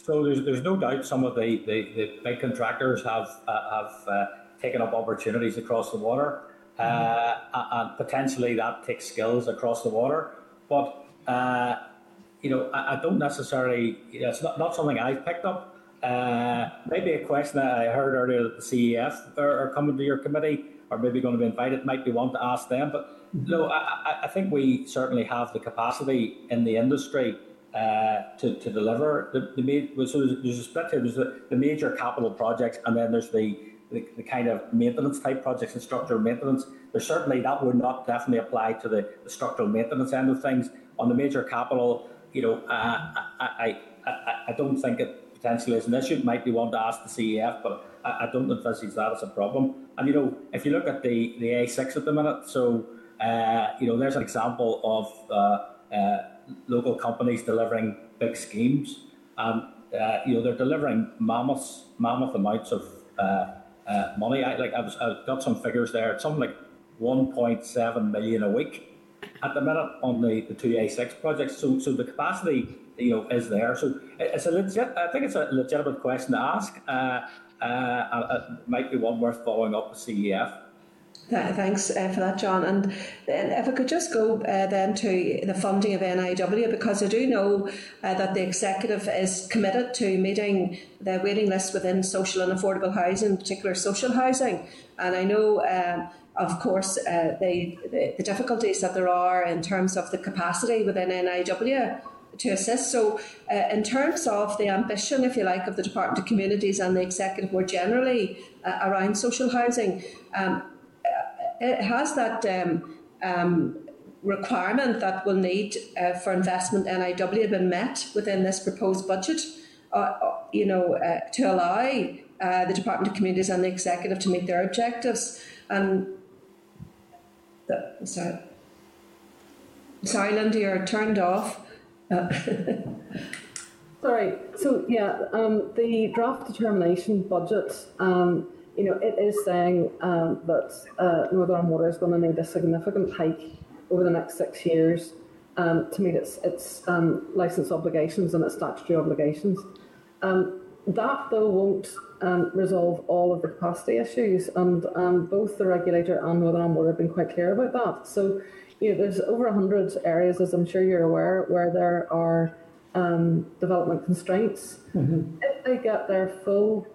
So there's, there's no doubt some of the, the, the big contractors have uh, have uh, taken up opportunities across the water uh, and potentially that takes skills across the water. But uh, you know, I, I, don't necessarily. It's not, not something I've picked up. Uh, maybe a question that I heard earlier that the CEF are, are, coming to your committee, or maybe going to be invited. Might be one to ask them. But no, I, I think we certainly have the capacity in the industry uh, to, to deliver. The, the, so there's a split here. There's the, the major capital projects, and then there's the the, the kind of maintenance type projects and structural maintenance. There's certainly that would not definitely apply to the, the structural maintenance end of things. On the major capital, you know, uh, I, I, I, I don't think it potentially is an issue. Might be one to ask the CEF, but I, I don't envisage that as a problem. And you know, if you look at the, the A6 at the minute, so uh, you know, there's an example of uh, uh, local companies delivering big schemes, and uh, you know they're delivering mammoth mammoth amounts of uh, uh, money. I like I I got some figures there. It's something like 1.7 million a week at the minute on the, the two A6 projects. So so the capacity you know is there. So it's a legit. I think it's a legitimate question to ask. Uh, uh, it might be one worth following up with CEF. Thanks uh, for that, John. And if I could just go uh, then to the funding of NIW, because I do know uh, that the executive is committed to meeting the waiting list within social and affordable housing, in particular social housing. And I know, um, of course, uh, the, the difficulties that there are in terms of the capacity within NIW to assist. So, uh, in terms of the ambition, if you like, of the Department of Communities and the executive more generally uh, around social housing, um, it has that um, um, requirement that will need uh, for investment NIW been met within this proposed budget, uh, uh, you know, uh, to allow uh, the Department of Communities and the Executive to meet their objectives. And the, sorry, sorry, Linda, you're turned off. Uh, [laughs] sorry. So yeah, um, the draft determination budget. Um, you know, it is saying um, that uh, Northern Water is going to need a significant hike over the next six years um, to meet its, its um, licence obligations and its statutory obligations. Um, that, though, won't resolve all of the capacity issues, and both the regulator and Northern Water have been quite clear about that. So, you know, there's over 100 areas, as I'm sure you're aware, where there are development constraints. Mm-hmm. If they get their full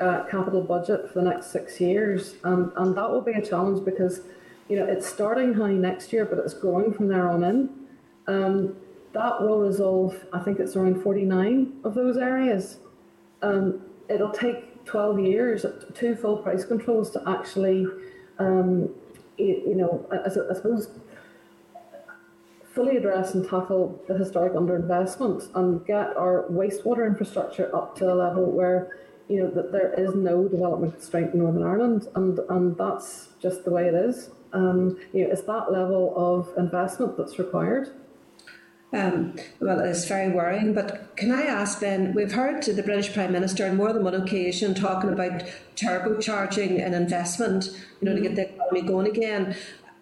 uh, capital budget for the next six years, and and that will be a challenge because you know it's starting high next year, but it's growing from there on in. Um, that will resolve, I think it's around 49 of those areas. Um, it'll take 12 years, two full price controls to actually, um, you, know, I, I, suppose fully address and tackle the historic underinvestment and get our wastewater infrastructure up to a level where you know that there is no development constraint in Northern Ireland, and and that's just the way it is. Um, you know, it's that level of investment that's required. Um, well, it's very worrying. But can I ask then? We've heard the British Prime Minister on more than one occasion talking about turbocharging an investment, you know, to get the economy going again.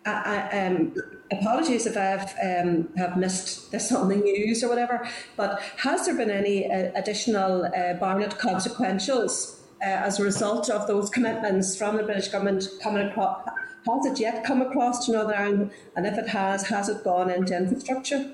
I, I, um, apologies if I've um, have missed this on the news or whatever. But has there been any uh, additional uh, Barnett consequentials uh, as a result of those commitments from the British government coming across? Has it yet come across to Northern Ireland? And if it has, has it gone into infrastructure?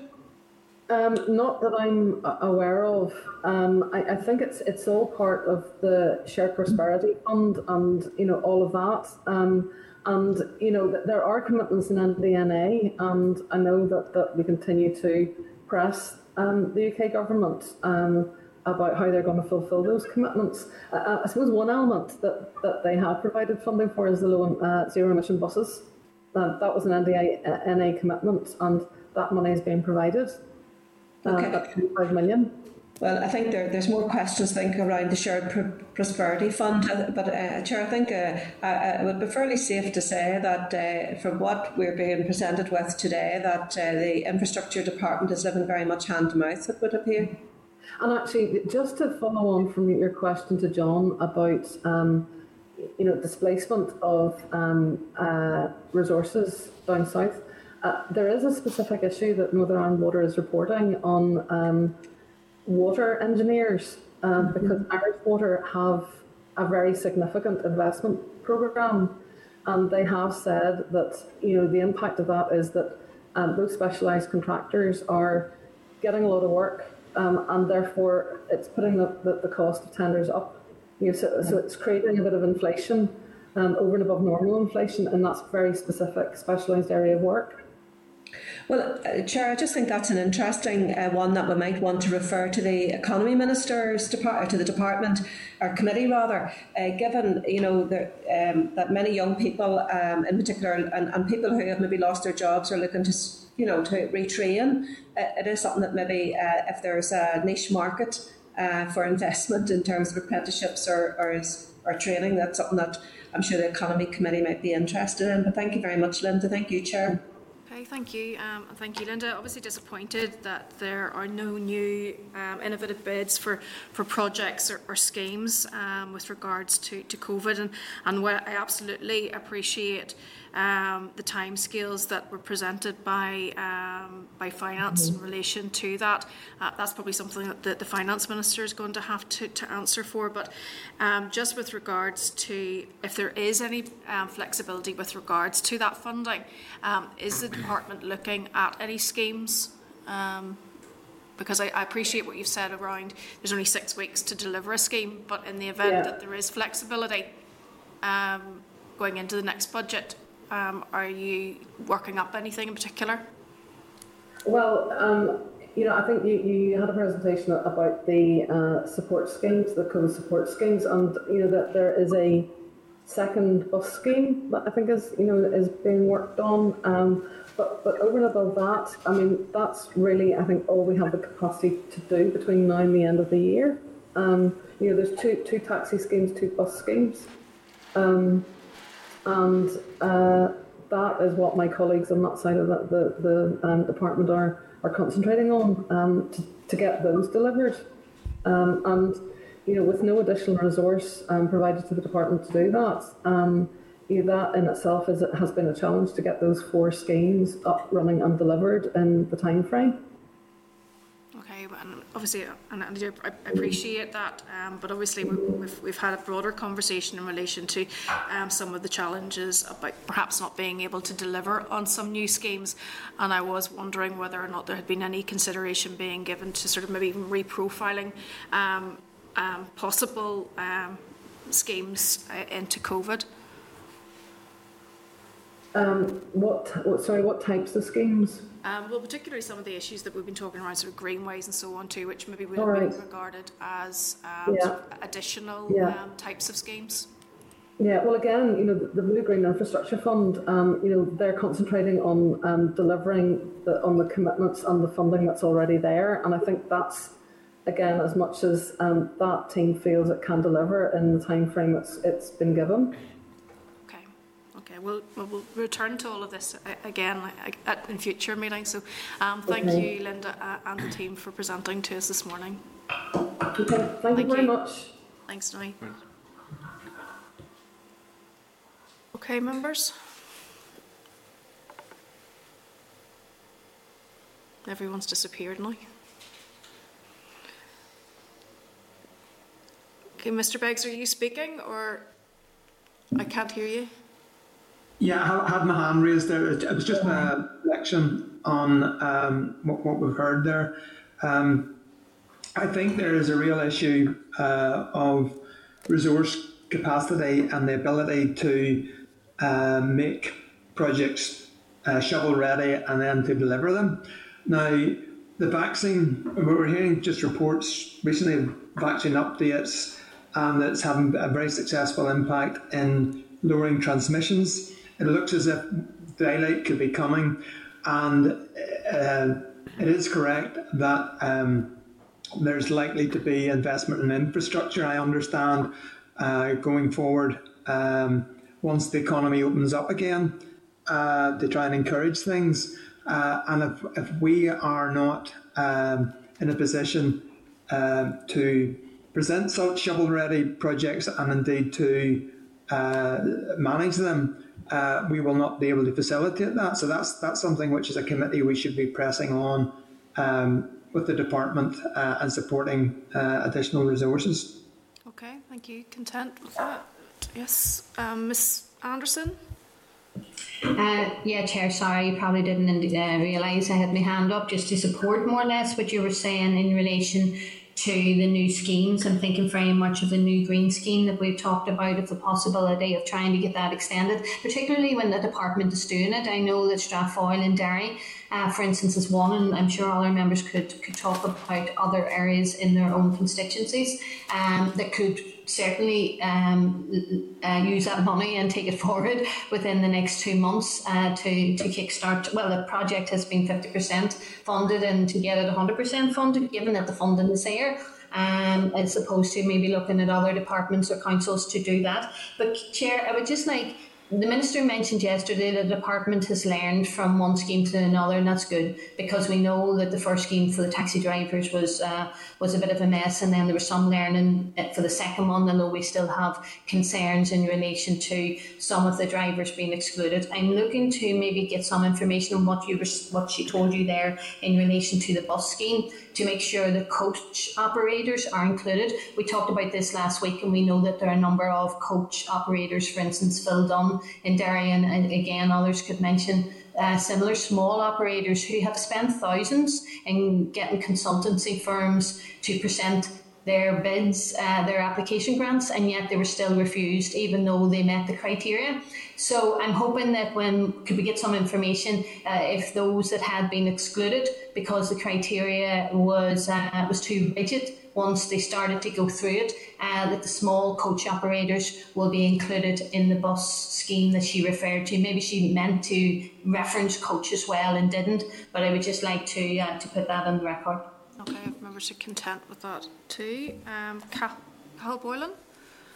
Um, not that I'm aware of. Um, I, I, think it's it's all part of the shared prosperity fund and you know all of that. Um, and you know there are commitments in NDNA, and I know that, that we continue to press um, the UK government um, about how they're going to fulfil those commitments. Uh, I suppose one element that, that they have provided funding for is the low uh, zero emission buses. Uh, that was an NDNA commitment, and that money is being provided. Okay. Uh, 25 million. Well, I think there, there's more questions, I think, around the Shared Pr- Prosperity Fund. Uh, but, uh, Chair, I think uh, I, I would be fairly safe to say that uh, from what we're being presented with today, that uh, the Infrastructure Department is living very much hand to mouth, it would appear. And actually, just to follow on from your question to John about um, you know displacement of um, uh, resources down south, uh, there is a specific issue that Northern Ireland Water is reporting on um, water engineers um, mm-hmm. because Irish Water have a very significant investment program, and they have said that you know the impact of that is that um, those specialised contractors are getting a lot of work, um, and therefore it's putting the, the, the, cost of tenders up. You know, so, so it's creating a bit of inflation um, over and above normal inflation, and that's very specific specialised area of work. Well, uh, Chair, I just think that's an interesting uh, one that we might want to refer to the Economy Minister's department, to the department or committee rather, uh, given you know the, um, that many young people, um, in particular, and, and people who have maybe lost their jobs are looking to you know to retrain. Uh, it is something that maybe uh, if there's a niche market uh, for investment in terms of apprenticeships or, or or training, that's something that I'm sure the Economy Committee might be interested in. But thank you very much, Linda. Thank you, Chair. Okay, thank you. Um, thank you, Linda. Obviously disappointed that there are no new um, innovative bids for, for projects or, or schemes um, with regards to, to COVID. And, and I absolutely appreciate um, the timescales that were presented by um, by finance mm-hmm. in relation to that. Uh, that's probably something that the, the, finance minister is going to have to, to answer for. But um, just with regards to if there is any um, flexibility with regards to that funding, um, is the department looking at any schemes? Um, because I, I, appreciate what you've said around there's only six weeks to deliver a scheme, but in the event yeah. that there is flexibility um, going into the next budget, um, are you working up anything in particular? Well, um, you know, I think you, you had a presentation about the uh, support schemes, the COVID support schemes, and you know that there is a second bus scheme that I think is you know is being worked on. Um, but but over and above that, I mean that's really I think all we have the capacity to do between now and the end of the year. Um, you know, there's two two taxi schemes, two bus schemes. Um, and uh, that is what my colleagues on that side of the, the, the um, department are, are concentrating on um, to, to get those delivered. Um, and you know, with no additional resource um, provided to the department to do that, um, you know, that in itself is has been a challenge to get those four schemes up, running, and delivered in the time frame and obviously, and I do appreciate that, um, but obviously we've, we've had a broader conversation in relation to um, some of the challenges about perhaps not being able to deliver on some new schemes, and I was wondering whether or not there had been any consideration being given to sort of maybe even reprofiling um, um possible um, schemes uh, into COVID. Um, what, what, sorry, what types of schemes? Um, well, particularly some of the issues that we've been talking around, sort of greenways and so on too, which maybe would have been regarded as um, Yeah. sort of additional Yeah. um, types of schemes. Yeah, well, again, you know, the, the Blue Green Infrastructure Fund, um, you know, they're concentrating on um, delivering the, on the commitments and the funding that's already there, and I think that's again as much as um, that team feels it can deliver in the time frame it's it's been given. Okay, okay, we'll, we'll, we'll return to all of this again like, at, in future meetings. So, um, thank Okay. you, Linda, uh, and the team for presenting to us this morning. Okay, thank, Thank you very you. much. Thanks, Noe. Okay, members. Everyone's disappeared now. Okay, Mr. Beggs, are you speaking or I can't hear you? Yeah, I had my hand raised there. It was just a reflection on um, what, what we've heard there. Um, I think there is a real issue uh, of resource capacity and the ability to uh, make projects uh, shovel ready and then to deliver them. Now, the vaccine, we were hearing just reports recently of vaccine updates, and it's having a very successful impact in lowering transmissions. It looks as if daylight could be coming, and uh, it is correct that um, there's likely to be investment in infrastructure. I understand uh, going forward um, once the economy opens up again uh, to try and encourage things. Uh, and if, if we are not um, in a position um to present such shovel ready projects and indeed to uh, manage them, uh, we will not be able to facilitate that. So that's that's something which is a committee we should be pressing on um, with the department uh, and supporting uh, additional resources. Okay, thank you. Content with that? Yes, um, Miss Anderson? Uh, yeah, Chair, sorry, you probably didn't uh, realise I had my hand up just to support more or less what you were saying in relation to the new schemes. I'm thinking very much of the new green scheme that we've talked about, of the possibility of trying to get that extended, particularly when the department is doing it. I know that Strathfoyle and Derry, uh, for instance, is one, and I'm sure other members could, could talk about other areas in their own constituencies um, that could certainly um, uh, use that money and take it [laughs] forward within the next two months uh, to, to kickstart. Well, the project has been 50% funded and to get it 100% funded, given that the funding is there. Um, as opposed to maybe looking at other departments or councils to do that. But, Chair, I would just like the minister mentioned yesterday that the department has learned from one scheme to another, and that's good because we know that the first scheme for the taxi drivers was uh, was a bit of a mess, and then there was some learning uh, for the second one. Although we still have concerns in relation to some of the drivers being excluded, I'm looking to maybe get some information on what you what she told you there in relation to the bus scheme to make sure the coach operators are included. We talked about this last week, and we know that there are a number of coach operators, for instance, Phil Dunn in Derry, and, and again, others could mention uh, similar small operators who have spent thousands in getting consultancy firms to present their bids, uh, their application grants, and yet they were still refused, even though they met the criteria. So I'm hoping that when could we get some information uh, if those that had been excluded because the criteria was uh, was too rigid once they started to go through it, uh, that the small coach operators will be included in the bus scheme that she referred to. Maybe she meant to reference coach as well and didn't, but I would just like to uh, to put that on the record. Okay, members are content with that too. Um, Boylan?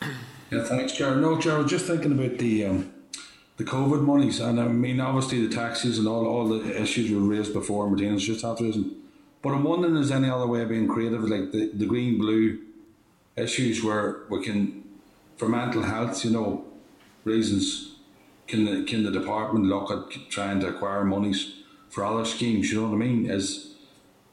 [coughs] Yeah, thanks, Chair. No, was just thinking about the um, the COVID monies, and I mean, obviously the taxes and all all the issues were raised before. Martina's just have risen, but I'm wondering is any other way of being creative, like the, the green blue issues, where we can, for mental health, you know, reasons, can the can the department look at trying to acquire monies for other schemes? You know what I mean? Is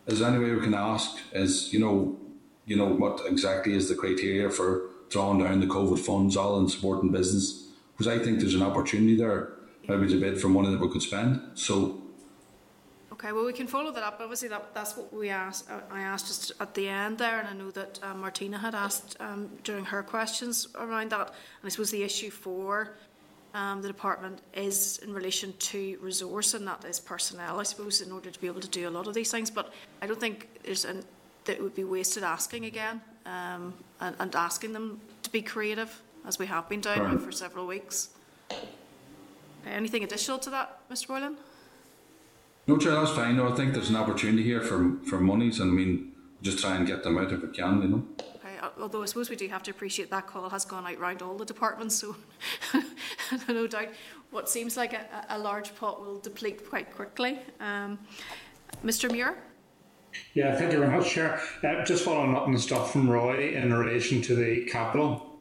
is there any way we can ask? Is you know, you know what exactly is the criteria for drawing down the COVID funds, all in supporting business? Because I think there's an opportunity there, maybe to bid for money that we could spend. So Okay, well, we can follow that up. Obviously, that, that's what we asked. uh, I asked just at the end there, and I know that um, Martina had asked um, during her questions around that. And I suppose the issue for um, the department is in relation to resource, and that is personnel, I suppose, in order to be able to do a lot of these things. But I don't think there's an, that it would be wasted asking again um, and, and asking them to be creative, as we have been doing now for several weeks. Anything additional to that, Mr. Boylan? No, Chair, that's fine. No, I think there's an opportunity here for for monies, and I mean, just try and get them out if we can, you know. Uh, although I suppose we do have to appreciate that call has gone out round all the departments, so [laughs] no doubt what seems like a, a large pot will deplete quite quickly. Um, Mr. Muir? Yeah, thank you very much, Chair. Uh, just following up on the stuff from Roy in relation to the capital,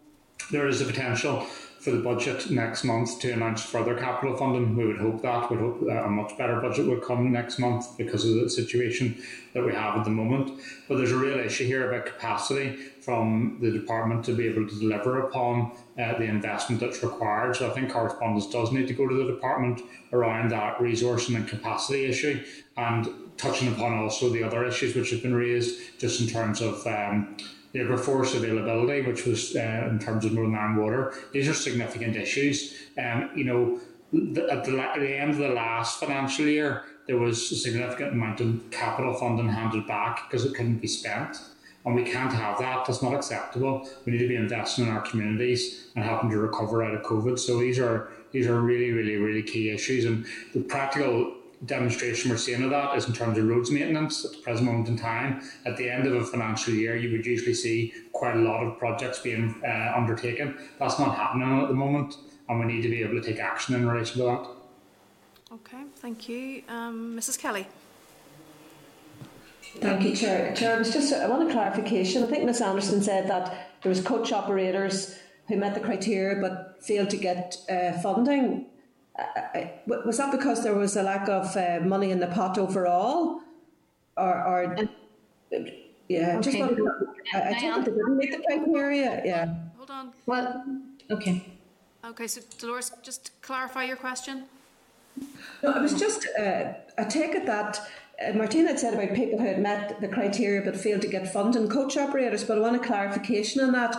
there is a potential for the budget next month to announce further capital funding. We would hope that. We'd hope a much better budget would come next month because of the situation that we have at the moment. But there's a real issue here about capacity from the department to be able to deliver upon uh, the investment that's required. So I think correspondence does need to go to the department around that resourcing and capacity issue and touching upon also the other issues which have been raised just in terms of um, labour force availability, which was uh, in terms of Northern Ireland Water. These are significant issues. Um, you know, the, at, the, at the end of the last financial year, there was a significant amount of capital funding handed back because it couldn't be spent. And we can't have that. That's not acceptable. We need to be investing in our communities and helping to recover out of COVID. So these are these are really, really, really key issues. And the practical demonstration we're seeing of that is in terms of roads maintenance at the present moment in time. At the end of a financial year, you would usually see quite a lot of projects being uh, undertaken. That's not happening at the moment, and we need to be able to take action in relation to that. Okay, thank you. Um, Mrs. Kelly. Thank you, Chair. Chair, I was just I want a clarification. I think Ms Anderson said that there was coach operators who met the criteria but failed to get uh, funding was that because there was a lack of uh, money in the pot overall, or, or yeah? Okay. Just wanted to, I, I think they didn't meet the criteria. Yeah. Hold on. Well, okay. Okay, so Dolores, just clarify your question. No, I was just. Uh, I take it that uh, Martina had said about people who had met the criteria but failed to get funding, coach operators. But I want a clarification on that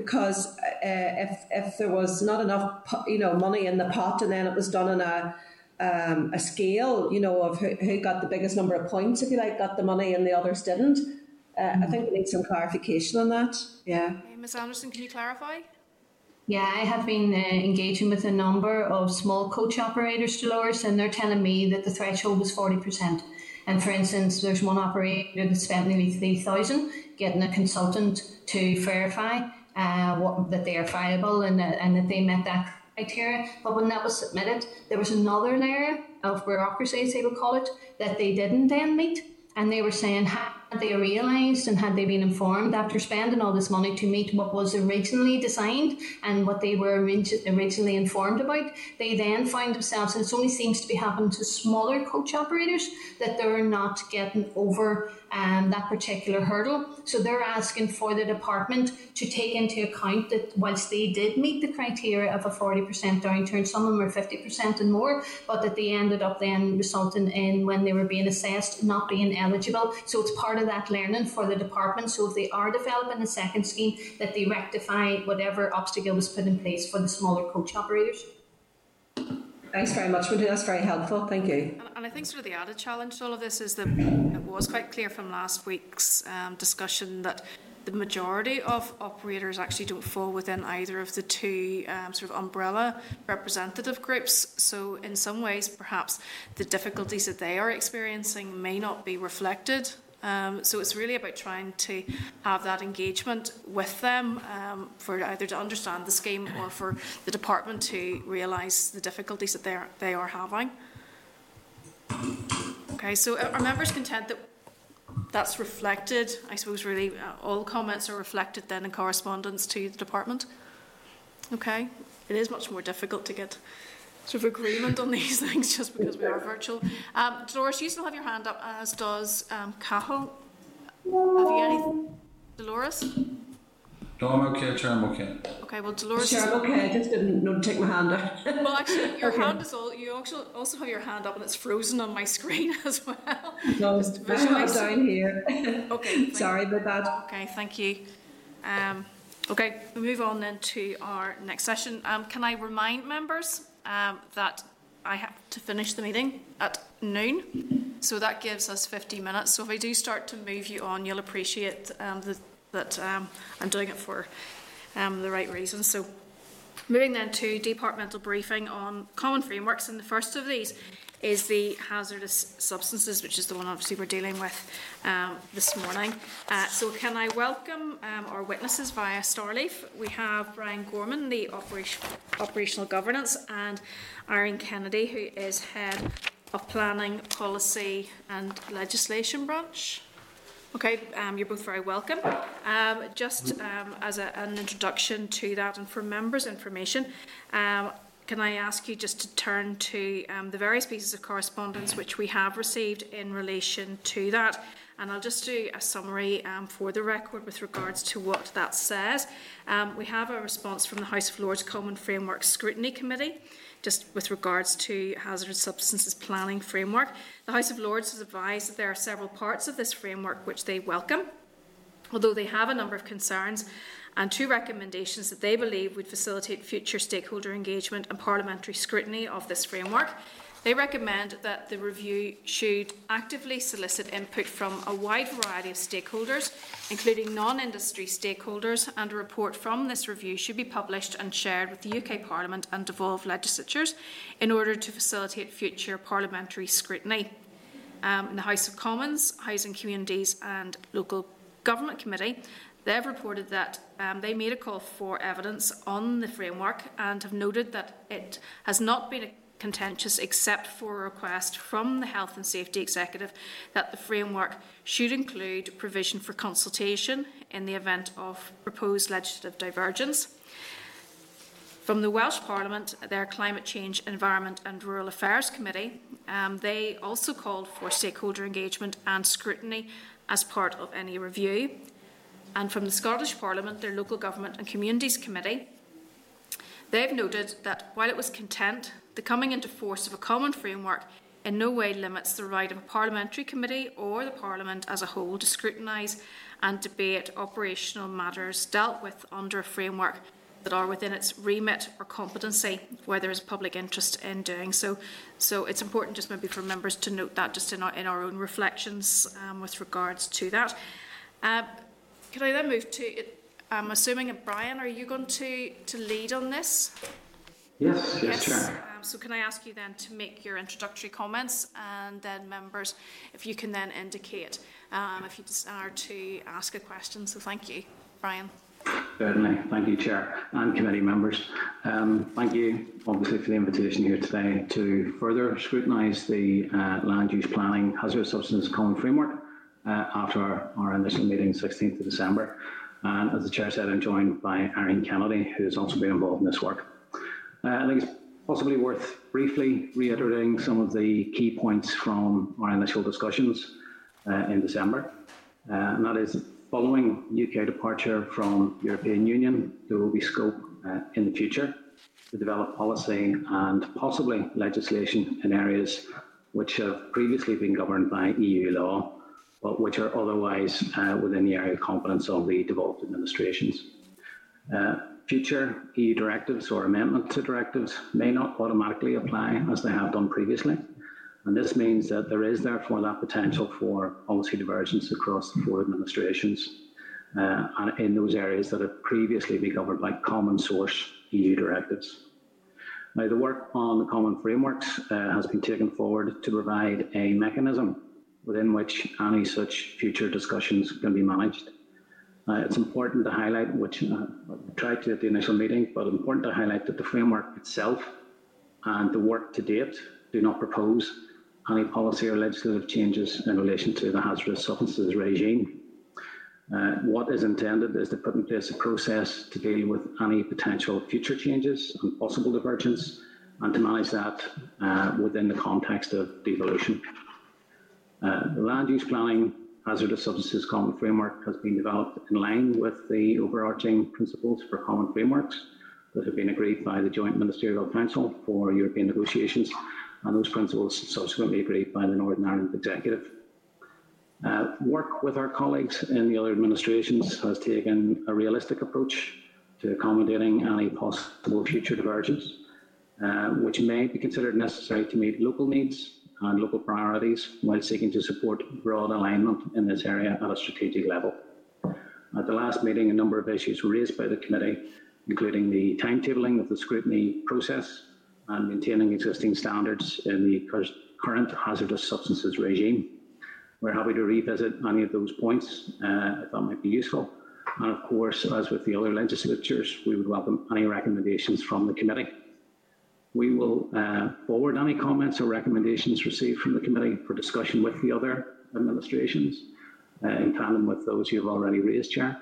because uh, if if there was not enough you know money in the pot and then it was done in a um, a scale you know of who, who got the biggest number of points if you like got the money and the others didn't uh, mm-hmm. I think we need some clarification on that yeah hey, Ms Anderson can you clarify yeah, I have been uh, engaging with a number of small coach operators, Dolores, and they're telling me that the threshold was 40%. And for instance, there's one operator that spent nearly 3000 getting a consultant to verify uh, what, that they are viable and, and that they met that criteria. But when that was submitted, there was another layer of bureaucracy, as they would call it, that they didn't then meet. And they were saying, had they realised and had they been informed after spending all this money to meet what was originally designed and what they were originally informed about, they then find themselves, and it only seems to be happening to smaller coach operators, that they're not getting over um, that particular hurdle. So they're asking for the department to take into account that whilst they did meet the criteria of a 40% downturn, some of them were 50% and more, but that they ended up then resulting in when they were being assessed not being eligible. So it's part of that learning for the department. So if they are developing a second scheme, that they rectify whatever obstacle was put in place for the smaller coach operators. Thanks very much, Martina. That's very helpful. Thank you. And, and, I think sort of the added challenge to all of this is that it was quite clear from last week's um, discussion that the majority of operators actually don't fall within either of the two um, sort of umbrella representative groups. So, in some ways, perhaps the difficulties that they are experiencing may not be reflected um, so it's really about trying to have that engagement with them um, for either to understand the scheme or for the department to realise the difficulties that they are, they are having. Okay, so are members content that that's reflected? I suppose really uh, all comments are reflected then in correspondence to the department. Okay, it is much more difficult to get sort of agreement on these [laughs] things just because we are virtual. Um, Dolores, you still have your hand up, as does um, Cathal. Have you anything? Dolores? No, I'm okay, Chair, I'm okay. Okay, well, Dolores. Sure, I'm okay. I just didn't know to take my hand out. [laughs] well, actually, your okay. hand is all. You also also have your hand up, and it's frozen on my screen [laughs] as well. No, just I'm down here. okay. Sorry about that. Okay, thank you. Um, Okay, we move on then to our next session. Um, can I remind members um, that I have to finish the meeting at noon? So that gives us 50 minutes. So if I do start to move you on, you'll appreciate um, the, that um, I'm doing it for um, the right reasons. So moving then to departmental briefing on common frameworks, and the first of these is the hazardous substances, which is the one obviously we're dealing with um, this morning. Uh, so can I welcome um, our witnesses via Starleaf? We have Brian Gorman, the operation, operational governance, and Irene Kennedy, who is head of planning, policy and legislation branch. Okay, um, you're both very welcome. Um, just um, as a, an introduction to that and for members' information, um, can I ask you just to turn to um, the various pieces of correspondence which we have received in relation to that? And I'll just do a summary um, for the record with regards to what that says. Um, we have a response from the House of Lords Common Framework Scrutiny Committee, just with regards to hazardous substances planning framework. The House of Lords has advised that there are several parts of this framework which they welcome, although they have a number of concerns and two recommendations that they believe would facilitate future stakeholder engagement and parliamentary scrutiny of this framework. They recommend that the review should actively solicit input from a wide variety of stakeholders, including non industry stakeholders, and a report from this review should be published and shared with the UK Parliament and devolved legislatures in order to facilitate future parliamentary scrutiny. Um, in the House of Commons, Housing Communities and Local Government Committee, They've reported that um, they made a call for evidence on the framework and have noted that it has not been contentious except for a request from the Health and Safety Executive that the framework should include provision for consultation in the event of proposed legislative divergence. From the Welsh Parliament, their Climate Change, Environment and Rural Affairs Committee, um, they also called for stakeholder engagement and scrutiny as part of any review and from the Scottish Parliament, their Local Government and Communities Committee, they've noted that while it was content, the coming into force of a common framework in no way limits the right of a parliamentary committee or the Parliament as a whole to scrutinise and debate operational matters dealt with under a framework that are within its remit or competency where there is public interest in doing so. So it's important just maybe for members to note that just in our, in our own reflections um, with regards to that. Uh, could I then move to. I'm assuming, Brian, are you going to, to lead on this? Yes, yes, yes. Um, so can I ask you then to make your introductory comments and then members, if you can then indicate um, if you desire to ask a question. So thank you, Brian. Certainly. Thank you, Chair and committee members. Um, thank you, obviously, for the invitation here today to further scrutinise the uh, land use planning hazardous substances common framework after our, our, initial meeting, 16th of December. And as the chair said, I'm joined by Irene Kennedy, who has also been involved in this work. Uh, I think it's possibly worth briefly reiterating some of the key points from our initial discussions uh, in December. Uh, and that is following UK departure from European Union, there will be scope uh, in the future to develop policy and possibly legislation in areas which have previously been governed by EU law but which are otherwise uh, within the area of competence of the devolved administrations. Uh, future EU directives or amendment to directives may not automatically apply as they have done previously. And this means that there is therefore that potential for policy divergence across the four administrations uh, and in those areas that have previously been governed by common source EU directives. Now, the work on the common frameworks uh, has been taken forward to provide a mechanism within which any such future discussions can be managed. Uh, it's important to highlight, which uh, I tried to at the initial meeting, but important to highlight that the framework itself and the work to date do not propose any policy or legislative changes in relation to the hazardous substances regime. Uh, what is intended is to put in place a process to deal with any potential future changes and possible divergence and to manage that uh, within the context of devolution. Uh, the land use planning hazardous substances common framework has been developed in line with the overarching principles for common frameworks that have been agreed by the Joint Ministerial Council for European negotiations, and those principles subsequently agreed by the Northern Ireland Executive. Uh, work with our colleagues in the other administrations has taken a realistic approach to accommodating any possible future divergence, uh, which may be considered necessary to meet local needs and local priorities while seeking to support broad alignment in this area at a strategic level. At the last meeting, a number of issues were raised by the committee, including the timetabling of the scrutiny process and maintaining existing standards in the current hazardous substances regime. We're happy to revisit any of those points uh, if that might be useful. And of course, as with the other legislatures, we would welcome any recommendations from the committee. We will uh, forward any comments or recommendations received from the committee for discussion with the other administrations uh, in tandem with those you have already raised, Chair.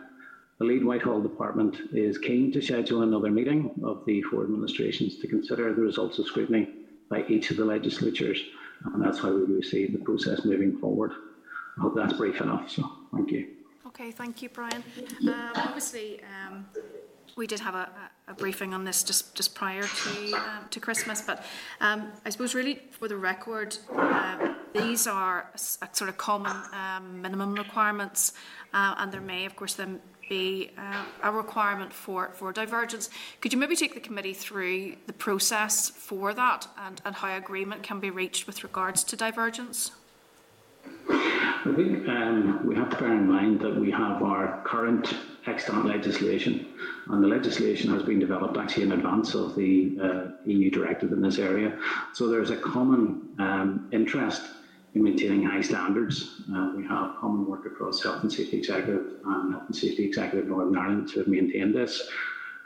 The lead Whitehall department is keen to schedule another meeting of the four administrations to consider the results of scrutiny by each of the legislatures, and that's how we will see the process moving forward. I hope that's brief enough, so thank you. Okay, thank you, Brian. Um, obviously, um, we did have a, a, briefing on this just, just prior to, um, to Christmas, but um, I suppose really for the record, uh, these are sort of common um, minimum requirements, uh, and there may, of course, then be uh, a requirement for, for divergence. Could you maybe take the committee through the process for that and, and how agreement can be reached with regards to divergence? I think um, we have to bear in mind that we have our current extant legislation, and the legislation has been developed actually in advance of the uh, EU directive in this area. So there's a common um, interest in maintaining high standards. Uh, we have common work across Health and Safety Executive and Health and Safety Executive Northern Ireland to maintain this.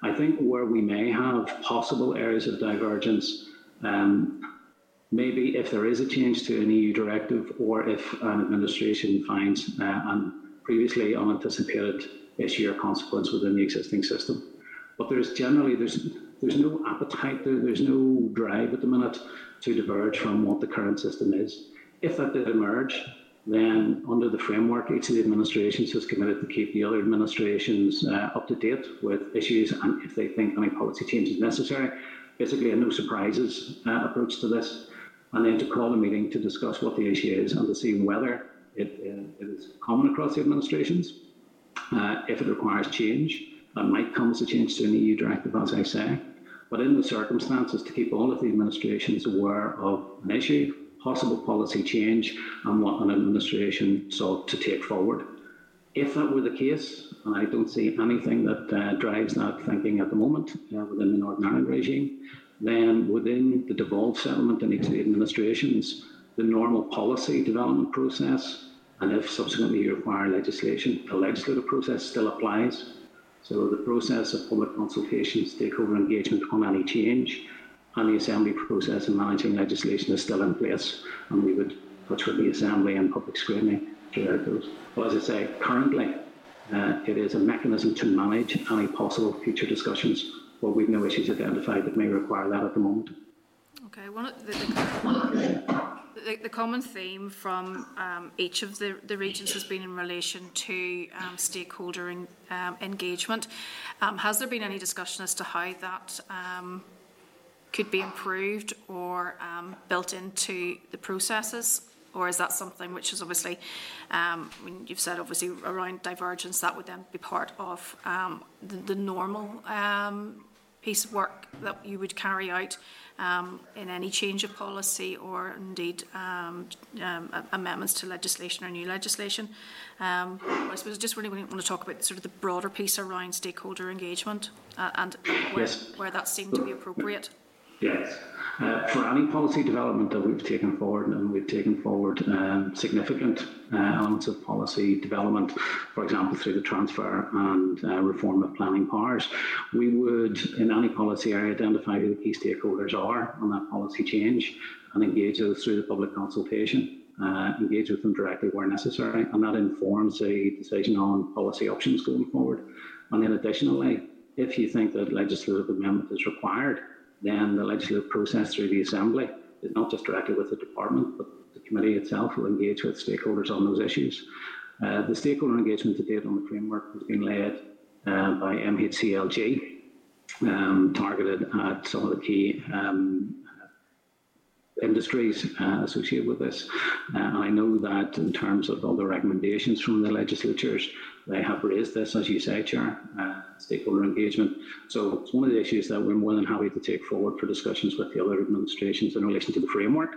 I think where we may have possible areas of divergence um, maybe if there is a change to an EU directive or if an administration finds uh, an previously unanticipated issue or consequence within the existing system. But there's generally there's there's no appetite, there, there's no drive at the minute to diverge from what the current system is. If that did emerge, then under the framework, each of the administrations has committed to keep the other administrations uh, up to date with issues and if they think any policy change is necessary. Basically, a no surprises uh, approach to this and then to call a meeting to discuss what the issue is and to see whether it, uh, it is common across the administrations. Uh, if it requires change, that might come as a change to an EU directive, as I say. But in the circumstances, to keep all of the administrations aware of an issue, possible policy change, and what an administration sought to take forward. If that were the case, and I don't see anything that uh, drives that thinking at the moment uh, within the Northern Ireland regime, then within the devolved settlement in each of the administrations, the normal policy development process, and if subsequently you require legislation, the legislative process still applies. So the process of public consultation, stakeholder engagement on any change, and the assembly process in managing legislation is still in place, and we would touch with the assembly and public scrutiny throughout those. Well, as I say, currently uh, it is a mechanism to manage any possible future discussions but we've no issues identified that may require that at the moment. Okay, one of the, the, the, the common theme from um, each of the, the regions has been in relation to um, stakeholder in, um, engagement. Um, has there been any discussion as to how that um, could be improved or um, built into the processes? Or is that something which is obviously, I mean, you've said obviously around divergence, that would then be part of the, normal piece of work that you would carry out um, in any change of policy or indeed um, um, amendments to legislation or new legislation. Um, I suppose I just really want to talk about sort of the broader piece around stakeholder engagement uh, and where, yes. where that seemed to be appropriate. Yes. Uh, for any policy development that we've taken forward, and we've taken forward um, significant uh, elements of policy development, for example, through the transfer and uh, reform of planning powers, we would, in any policy area, identify who the key stakeholders are on that policy change and engage those through the public consultation. Uh, engage with them directly where necessary, and that informs a decision on policy options going forward. And then, additionally, if you think that legislative amendment is required, then the legislative process through the Assembly is not just directly with the department, but the committee itself will engage with stakeholders on those issues. Uh, the stakeholder engagement to date on the framework has been led uh, by MHCLG, um, targeted at some of the key um, industries uh, associated with this. Uh, I know that in terms of other recommendations from the legislatures, they have raised this, as you say, Chair, uh, stakeholder engagement. So it's one of the issues that we're more than happy to take forward for discussions with the other administrations in relation to the framework.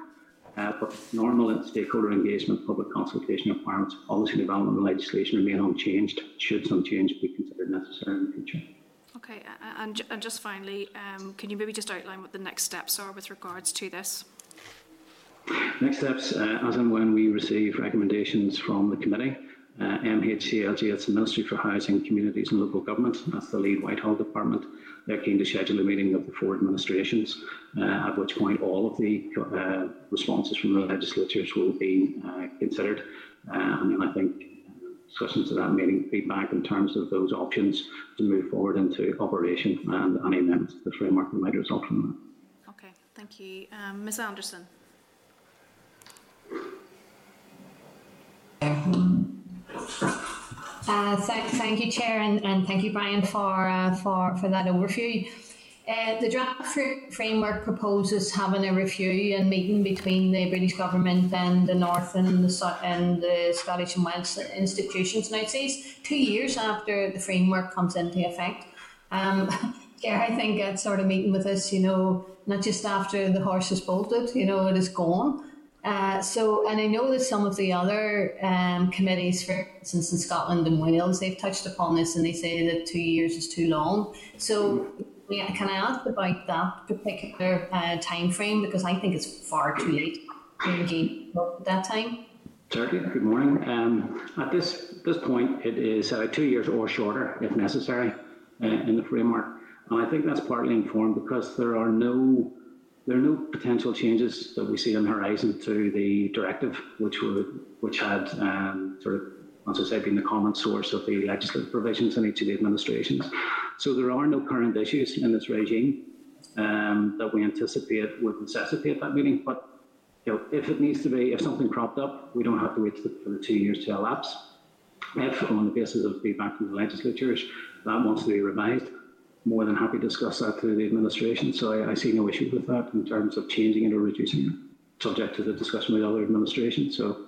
Uh, but normal stakeholder engagement, public consultation requirements, policy development and legislation remain unchanged. Should some change be considered necessary in the future? Okay, and, and just finally, um, can you maybe just outline what the next steps are with regards to this? Next steps, uh, as and when we receive recommendations from the committee, uh, MHCLG, it's the Ministry for Housing, Communities and Local Government, that's the lead Whitehall department. They're keen to schedule a meeting of the four administrations, uh, at which point all of the uh, responses from the legislatures will be uh, considered. Uh, and then I think discussions at that meeting, feedback in terms of those options to move forward into operation and any amendments to the framework that might result from that. Okay, thank you. Um, Ms Anderson. Uh, th- thank you, Chair, and, and thank you, Brian, for uh, for for that overview. Uh, the draft fr- framework proposes having a review and meeting between the British government and the North and the, and the Scottish and Welsh institutions. Now, it says two years after the framework comes into effect. Um, [laughs] yeah, I think that sort of meeting with us, you know, not just after the horse is bolted, you know, it is gone. Uh, so, and I know that some of the other um, committees, for instance, in Scotland and Wales, they've touched upon this and they say that two years is too long. So, yeah, can I ask about that particular uh, time frame because I think it's far too late to engage at that time. Certainly. Good morning. Um, at this this point, it is uh, two years or shorter if necessary uh, in the framework, and I think that's partly informed because there are no there are no potential changes that we see on the horizon to the directive, which would which had um, sort of, as I said, been the common source of the legislative provisions in each of the administrations. So there are no current issues in this regime um, that we anticipate would necessitate that meeting. But you know, if it needs to be, if something cropped up, we don't have to wait for the two years to elapse. If, on the basis of feedback from the legislatures, that wants to be revised, more than happy to discuss that through the administration. So I, I see no issue with that in terms of changing it or reducing it, subject to the discussion with other administrations. So.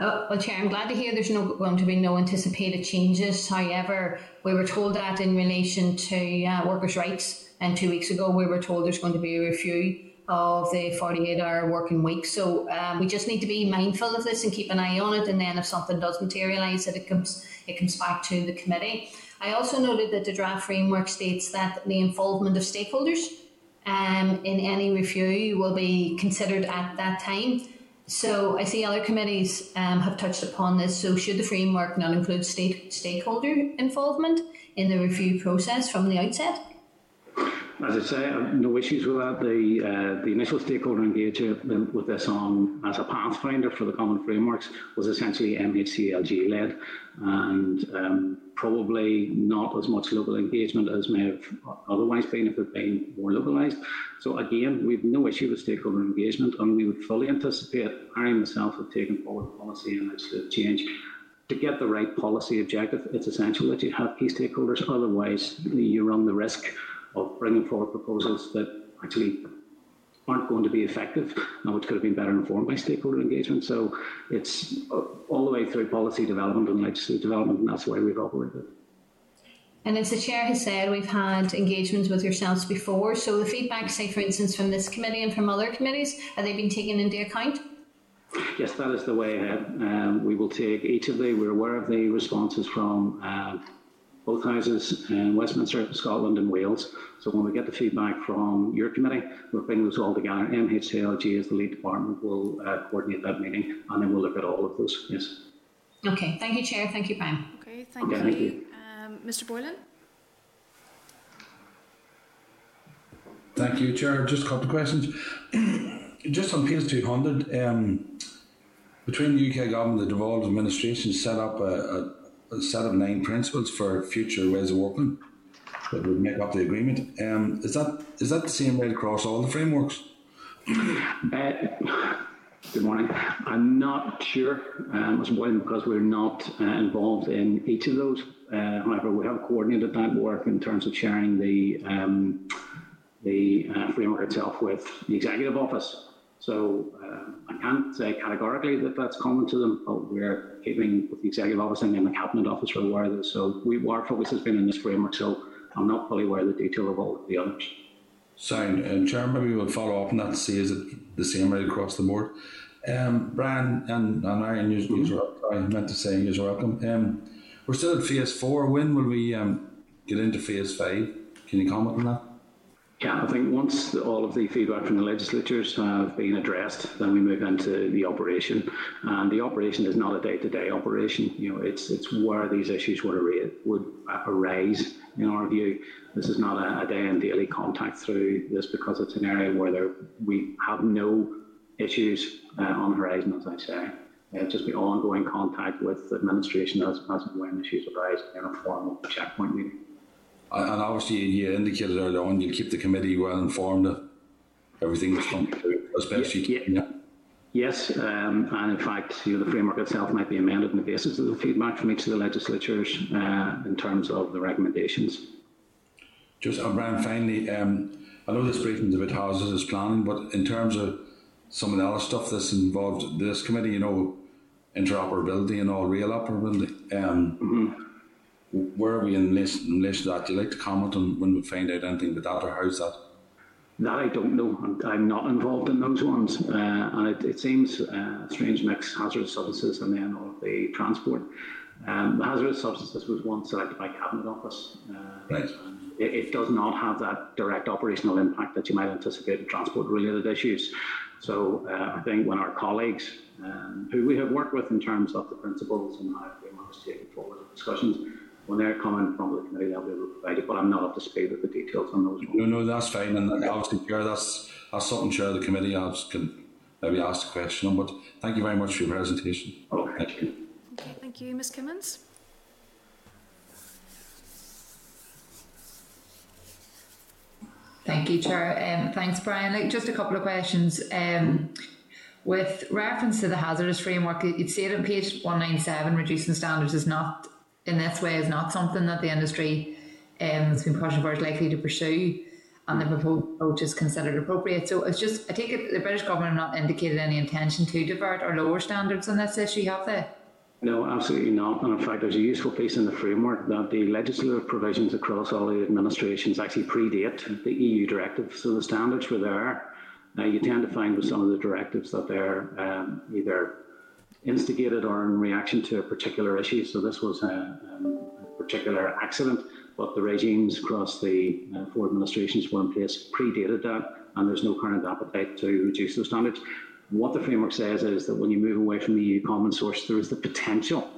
Oh, well, Chair, I'm glad to hear there's no going to be no anticipated changes. However, we were told that in relation to uh, workers' rights, and two weeks ago we were told there's going to be a review of the 48 hour working week. So um, we just need to be mindful of this and keep an eye on it. And then if something does materialise, that it comes it comes back to the committee. I also noted that the draft framework states that the involvement of stakeholders um, in any review will be considered at that time. So I see other committees um, have touched upon this. So should the framework not include state stakeholder involvement in the review process from the outset? As I say, no issues with that. The uh, the initial stakeholder engagement with this on as a pathfinder for the common frameworks was essentially MHCLG led, and um, probably not as much local engagement as may have otherwise been if it had been more localised. So again, we have no issue with stakeholder engagement, and we would fully anticipate, I myself have taken forward policy and legislative change to get the right policy objective, it's essential that you have key stakeholders. Otherwise, you run the risk of bringing forward proposals that actually aren't going to be effective and which could have been better informed by stakeholder engagement. So it's all the way through policy development and legislative development, and that's the way we've operated. And as the chair has said, we've had engagements with yourselves before. So the feedback, say for instance, from this committee and from other committees, are they being taken into account? Yes, that is the way ahead. Um, we will take each of the, we're aware of the responses from uh, both houses in Westminster, Scotland and Wales. So when we get the feedback from your committee, we'll bring those all together. MHCLG as the lead department will uh, coordinate that meeting and then we'll look at all of those, yes. Okay, thank you Chair, thank you Brian. Okay, thank okay, you. Thank you. Um, Mr Boylan? Thank you, Chair. Just a couple of questions. [coughs] Just on PACE 200, um, between the UK government and the devolved administration set up a, a a set of nine principles for future ways of working that would make up the agreement. Um, is that is that the same right across all the frameworks? Uh, good morning. I'm not sure, um, as because we're not uh, involved in each of those. Uh, however, we have coordinated that work in terms of sharing the um, the uh, framework itself with the executive office. So um, I can't say categorically that that's common to them, but we're keeping with the executive office and then the cabinet office are aware of this. So we, our focus has been in this framework, so I'm not fully aware of the detail of all of the others. Sound. Uh, Chair, maybe we'll follow up on that to see is it the same right across the board. Um, Brian and, and Irene, you, mm-hmm. I meant to say you're welcome. Um, we're still at phase four. When will we um, get into phase five? Can you comment on that? Yeah, I think once the, all of the feedback from the legislatures have been addressed, then we move into the operation. And the operation is not a day-to-day operation. You know, it's it's where these issues would arise, would arise in our view. This is not a, a day and daily contact through this because it's an area where there, we have no issues uh, on the horizon, as I say. Uh, just be ongoing contact with the administration as, as and when issues arise in a formal checkpoint meeting. And obviously, you indicated earlier on you'll keep the committee well informed of everything that's coming through as best yeah, you can. Yeah. Yes, um, and in fact, you know, the framework itself might be amended on the basis of the feedback from each of the legislatures uh, in terms of the recommendations. Just, uh, Brian, finally, um, I know this briefing is about hazardous planning, but in terms of some of the other stuff that's involved this committee, you know, interoperability and all real operability. Um, mm-hmm where are we in relation, in relation to that? Do you like to comment on when we find out anything about that, or how's that? That I don't know. I'm, I'm not involved in those ones, uh, and it, it seems uh, strange mix hazardous substances and then all of the transport. Um, the hazardous substances was one selected by Cabinet Office. Uh, right. It, it, does not have that direct operational impact that you might anticipate in transport-related issues. So uh, I think when our colleagues, um, who we have worked with in terms of the principles and how we want to take it forward discussions, when they're coming from the committee, they'll be able to provide it, but I'm not up to speed with the details on those. No, no, that's fine, and obviously, Chair, that's, that's something, Chair, the committee I can maybe ask a question on, but thank you very much for your presentation. Okay. Thank you. Okay, thank you. Ms Kimmins? Thank you, Chair. Um, thanks, Brian. Like, just a couple of questions. Um, with reference to the hazardous framework, you'd say it said on page 197, reducing standards is not in this way is not something that the industry um, has been pushing for is likely to pursue and the proposed approach is considered appropriate. So it's just, I take it the British government have not indicated any intention to divert or lower standards on this issue, have they? No, absolutely not. And in fact, there's a useful piece in the framework that the legislative provisions across all the administrations actually predate the EU directive. So the standards were there. Now, you tend to find with some of the directives that they're um, either instigated or in reaction to a particular issue. So this was a, um, a particular accident, but the regimes across the uh, four administrations were in place predated that, and there's no current appetite to reduce those standards. What the framework says is that when you move away from the EU common source, there is the potential.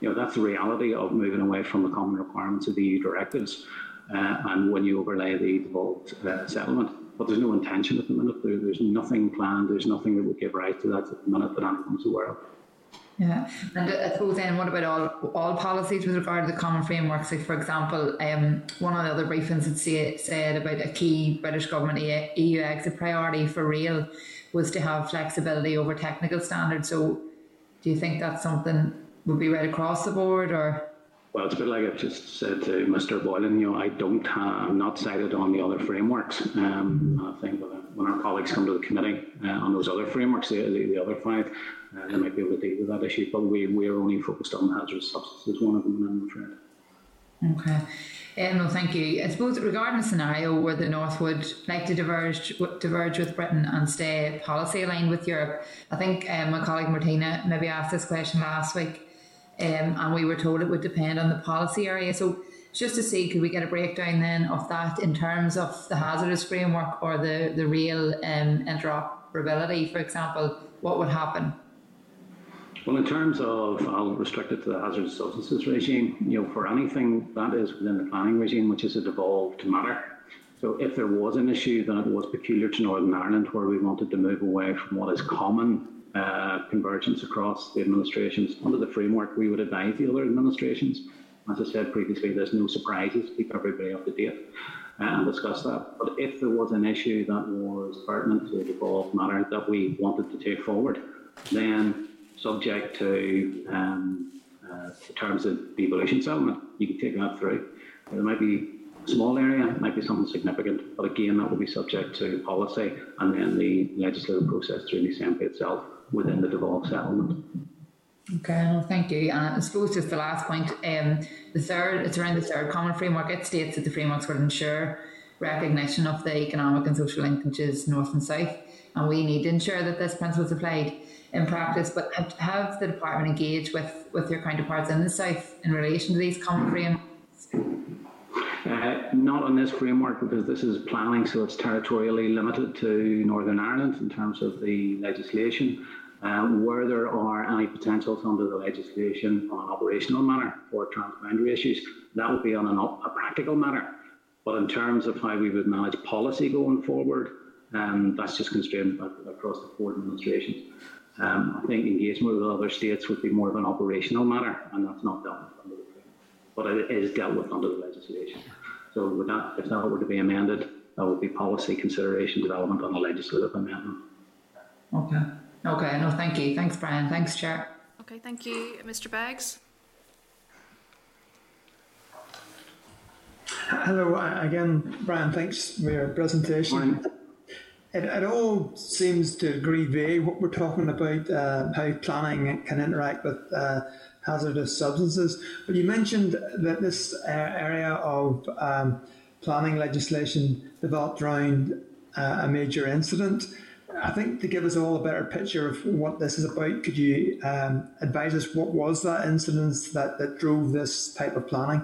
You know, that's the reality of moving away from the common requirements of the EU directives. Uh, and when you overlay the devolved uh, settlement, but there's no intention at the minute. There, there's nothing planned. There's nothing that would give rise to that at the minute that anyone's aware of. Yeah, and I suppose then what about all all policies with regard to the common framework? So, for example, um, one of the other briefings had say, said about a key British government EU exit priority for rail was to have flexibility over technical standards. So, do you think that's something would be right across the board, or? Well, it's a bit like I've just said to Mr. Boylan. You know, I don't, have, I'm not sighted on the other frameworks. Um, I think when our colleagues come to the committee uh, on those other frameworks, the, the, the other five, uh, they might be able to deal with that issue. But we we are only focused on hazardous substances, one of them, I'm afraid. Okay. Um, no, thank you. I suppose regarding a scenario where the North would like to diverge diverge with Britain and stay policy aligned with Europe, I think um, my colleague Martina maybe asked this question last week um, and we were told it would depend on the policy area. So just to see, could we get a breakdown then of that in terms of the hazardous framework or the the real um, interoperability, for example, what would happen? Well, in terms of, I'll restrict it to the hazardous substances regime. You know, for anything that is within the planning regime, which is a devolved matter. So, if there was an issue that was peculiar to Northern Ireland, where we wanted to move away from what is common uh, convergence across the administrations. Under the framework, we would advise the other administrations. As I said previously, there's no surprises, keep everybody up to date uh, and discuss that. But if there was an issue that was pertinent to the devolved matter that we wanted to take forward, then subject to um, uh, terms of devolution settlement, you can take that through. There might be small area, it might be something significant, but again, that will be subject to policy and then the legislative process through the Assembly itself within the devolved settlement. Okay, no, thank you. And I suppose just the last point, um, the third, it's around the third common framework. It states that the frameworks will ensure recognition of the economic and social linkages north and south, and we need to ensure that this principle is applied in practice. But have, have the department engaged with, with your counterparts in the south in relation to these common frameworks? Uh, not on this framework because this is planning, so it's territorially limited to Northern Ireland in terms of the legislation. Um, where there are any potentials under the legislation on an operational matter or transboundary issues, that would be on an, a practical matter. But in terms of how we would manage policy going forward, um, that's just constrained across the four administrations. Um, I think engagement with other states would be more of an operational matter, and that's not dealt with under the. But it is dealt with under the legislation. So with that, if that were to be amended, that would be policy consideration development on a legislative amendment. Okay. Okay, no, thank you. Thanks, Brian. Thanks, Chair. Okay, thank you. Mr Beggs? Hello again, Brian. Thanks for your presentation. It, it all seems to agree very what we're talking about, uh, how planning can interact with uh, hazardous substances. But you mentioned that this uh, area of um, planning legislation developed around uh, a major incident. I think to give us all a better picture of what this is about, could you um, advise us what was that incident that, that drove this type of planning?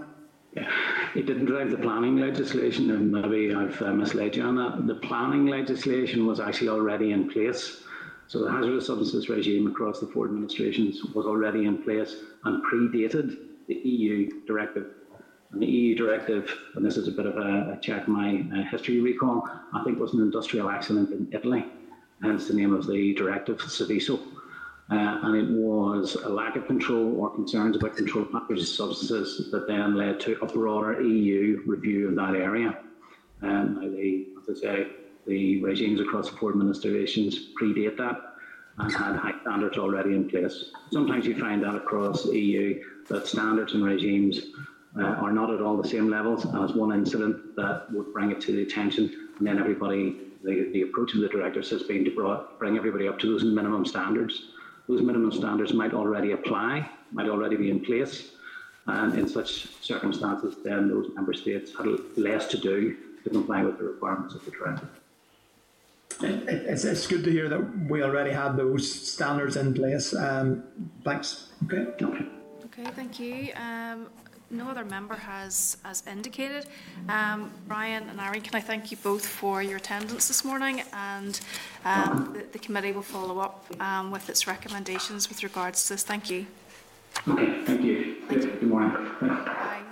Yeah, it didn't drive the planning legislation, and maybe I've uh, misled you on that. The planning legislation was actually already in place. So the hazardous substances regime across the four administrations was already in place and predated the EU directive. And the EU directive, and this is a bit of a, check my uh, history recall, I think was an industrial accident in Italy hence the name of the directive, Seveso. Uh, and it was a lack of control or concerns about controlled hazardous substances that then led to a broader EU review of that area. Um, the, as I say, the regimes across the four administrations predate that and had high standards already in place. Sometimes you find that across the EU that standards and regimes uh, are not at all the same levels as one incident that would bring it to the attention and then everybody the, the approach of the directors has been to bring everybody up to those minimum standards. Those minimum standards might already apply, might already be in place, and in such circumstances, then those member states had less to do to comply with the requirements of the directive. It's, it's good to hear that we already have those standards in place. Um, thanks. Okay. Okay. Okay, thank you. Um, no other member has, has indicated. Um, Brian and Irene, can I thank you both for your attendance this morning and um, the, the, committee will follow up um, with its recommendations with regards to this. Thank you. Okay, thank you. Thank you. Good morning. Bye.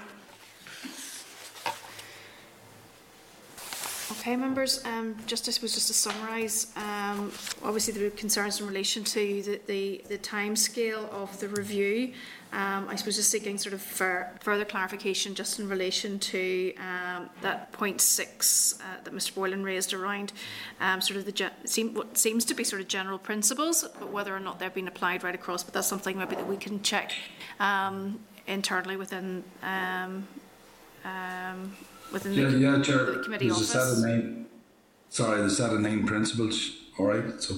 Okay, members, um, just I suppose just to summarise, um, obviously there were concerns in relation to the, the, the time scale of the review. Um, I suppose just seeking sort of further clarification just in relation to um, that point six uh, that Mr Boylan raised around um, sort of the seem, what seems to be sort of general principles, but whether or not they're being applied right across. But that's something maybe that we can check um, internally within um, um, within yeah, the, yeah, Chair, the committee there's office. A set of nine, sorry, the set of nine principles. All right, so.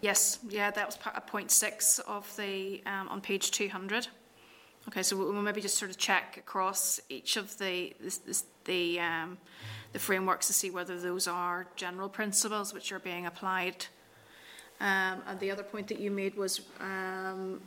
Yes, yeah, that was part of point six of the um, on page two hundred. Okay, so we'll maybe just sort of check across each of the the the, um, the frameworks to see whether those are general principles which are being applied. Um, and the other point that you made was um,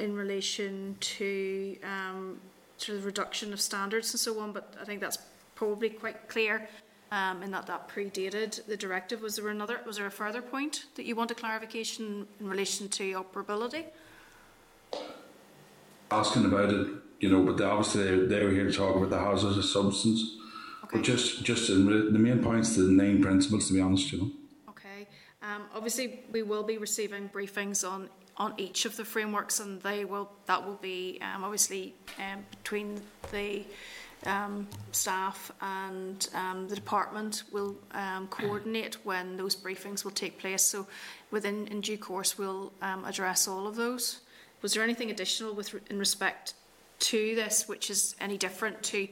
in relation to um, sort of reduction of standards and so on, but I think that's probably quite clear um, in that that predated the directive. Was there another? Was there a further point that you wanted clarification in relation to operability? Asking about it, you know, but obviously they, they were here to talk about the hazardous substance. Okay. But just, just in the main points, the nine principles, to be honest, you know. Okay. Um, obviously, we will be receiving briefings on on each of the frameworks, and they will that will be um, obviously um, between the um, staff and um, the department will um, coordinate when those briefings will take place. So, within in due course, we'll um, address all of those. Was there anything additional with in respect to this which is any different to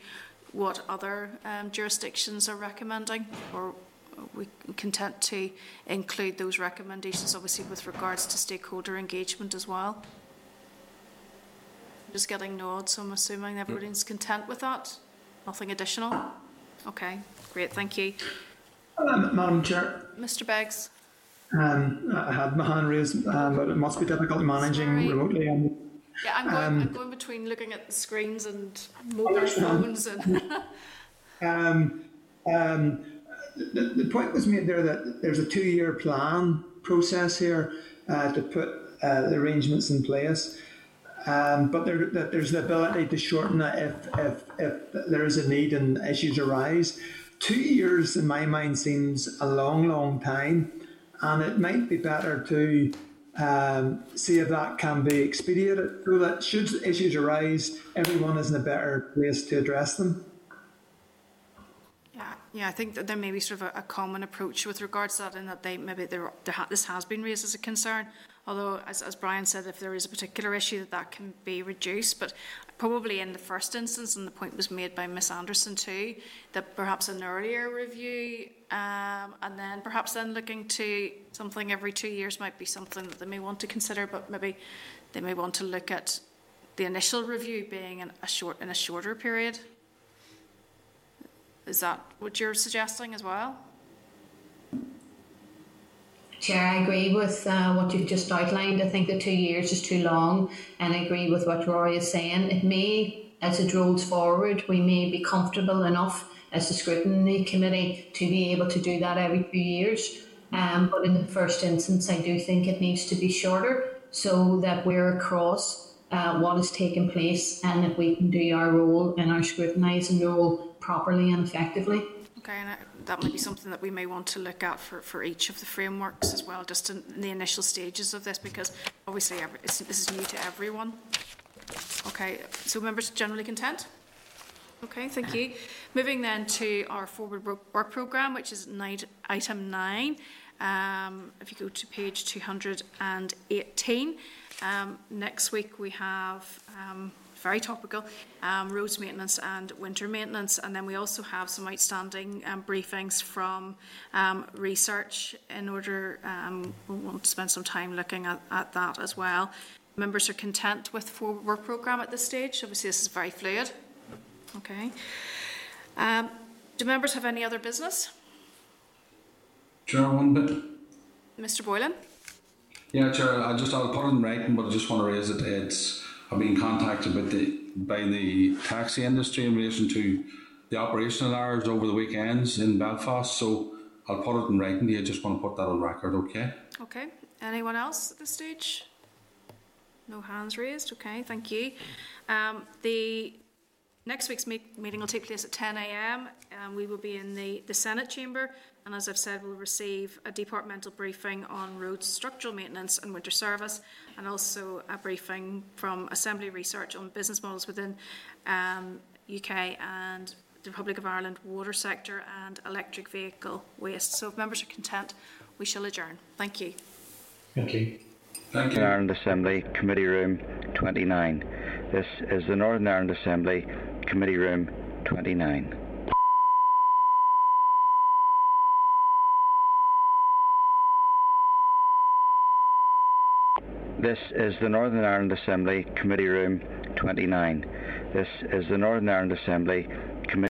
what other um, jurisdictions are recommending or are we content to include those recommendations obviously with regards to stakeholder engagement as well? Just getting nods, so I'm assuming everybody's content with that. Nothing additional? Okay, great, thank you. Um, Madam Chair. Mr Beggs. Um, I had my hand raised, um, but it must be difficult managing Sorry. remotely. Um, Yeah, I'm going, Um, I'm going between looking at the screens and mobile phones and. [laughs] Um, um, the, the point was made there that there's a two-year plan process here uh, to put uh, the arrangements in place, um, but there, that there's the ability to shorten it if, if, if there is a need and issues arise. Two years, in my mind, seems a long, long time, and it might be better to um, see if that can be expedited so that should issues arise, everyone is in a better place to address them. Yeah, yeah, I think that there may be sort of a, a common approach with regards to that, and that they maybe there, there ha- this has been raised as a concern. Although, as, as Brian said, if there is a particular issue, that that can be reduced. But probably in the first instance, and the point was made by Miss Anderson too, that perhaps an earlier review, um, and then perhaps then looking to something every two years might be something that they may want to consider. But maybe they may want to look at the initial review being in a short in a shorter period. Is that what you're suggesting as well? Chair, I agree with uh, what you've just outlined. I think the two years is too long, and I agree with what Roy is saying. It may, as it rolls forward, we may be comfortable enough as the scrutiny committee to be able to do that every few years. Um, but in the first instance, I do think it needs to be shorter so that we're across uh, what is taking place and that we can do our role and our scrutinising role properly and effectively. Okay, and uh, that might be something that we may want to look at for, for each of the frameworks as well, just in, the initial stages of this, because obviously every, this is new to everyone. Okay, so members generally content? Okay, thank you. Moving then to our forward work, programme, which is item nine. Um, if you go to page 218, um, next week we have um, very topical um, roads maintenance and winter maintenance, and then we also have some outstanding um, briefings from um, research in order. We want to spend some time looking at, at that as well. Members are content with forward work programme at this stage. Obviously, this is very fluid. Okay. Um, do members have any other business? Chair, one bit. Mr. Boylan? Yeah, Chair, I just, I'll put it in writing, but I just want to raise it. It's, I've been contacted by the, by the taxi industry in relation to the operational hours over the weekends in Belfast. So I'll put it in writing to you. I just want to put that on record, okay? Okay. Anyone else at this stage? No hands raised. Okay, thank you. Um, the next week's meet- meeting will take place at 10 a.m. Um, we will be in the, the Senate chamber, and as I've said, we'll receive a departmental briefing on roads structural maintenance and winter service, and also a briefing from Assembly Research on business models within um, UK and the Republic of Ireland water sector and electric vehicle waste. So if members are content, we shall adjourn. Thank you. Thank you. Thank Northern Ireland Assembly, Committee Room 29. This is the Northern Ireland Assembly, Committee Room 29. This is the Northern Ireland Assembly, Committee Room 29. This is the Northern Ireland Assembly,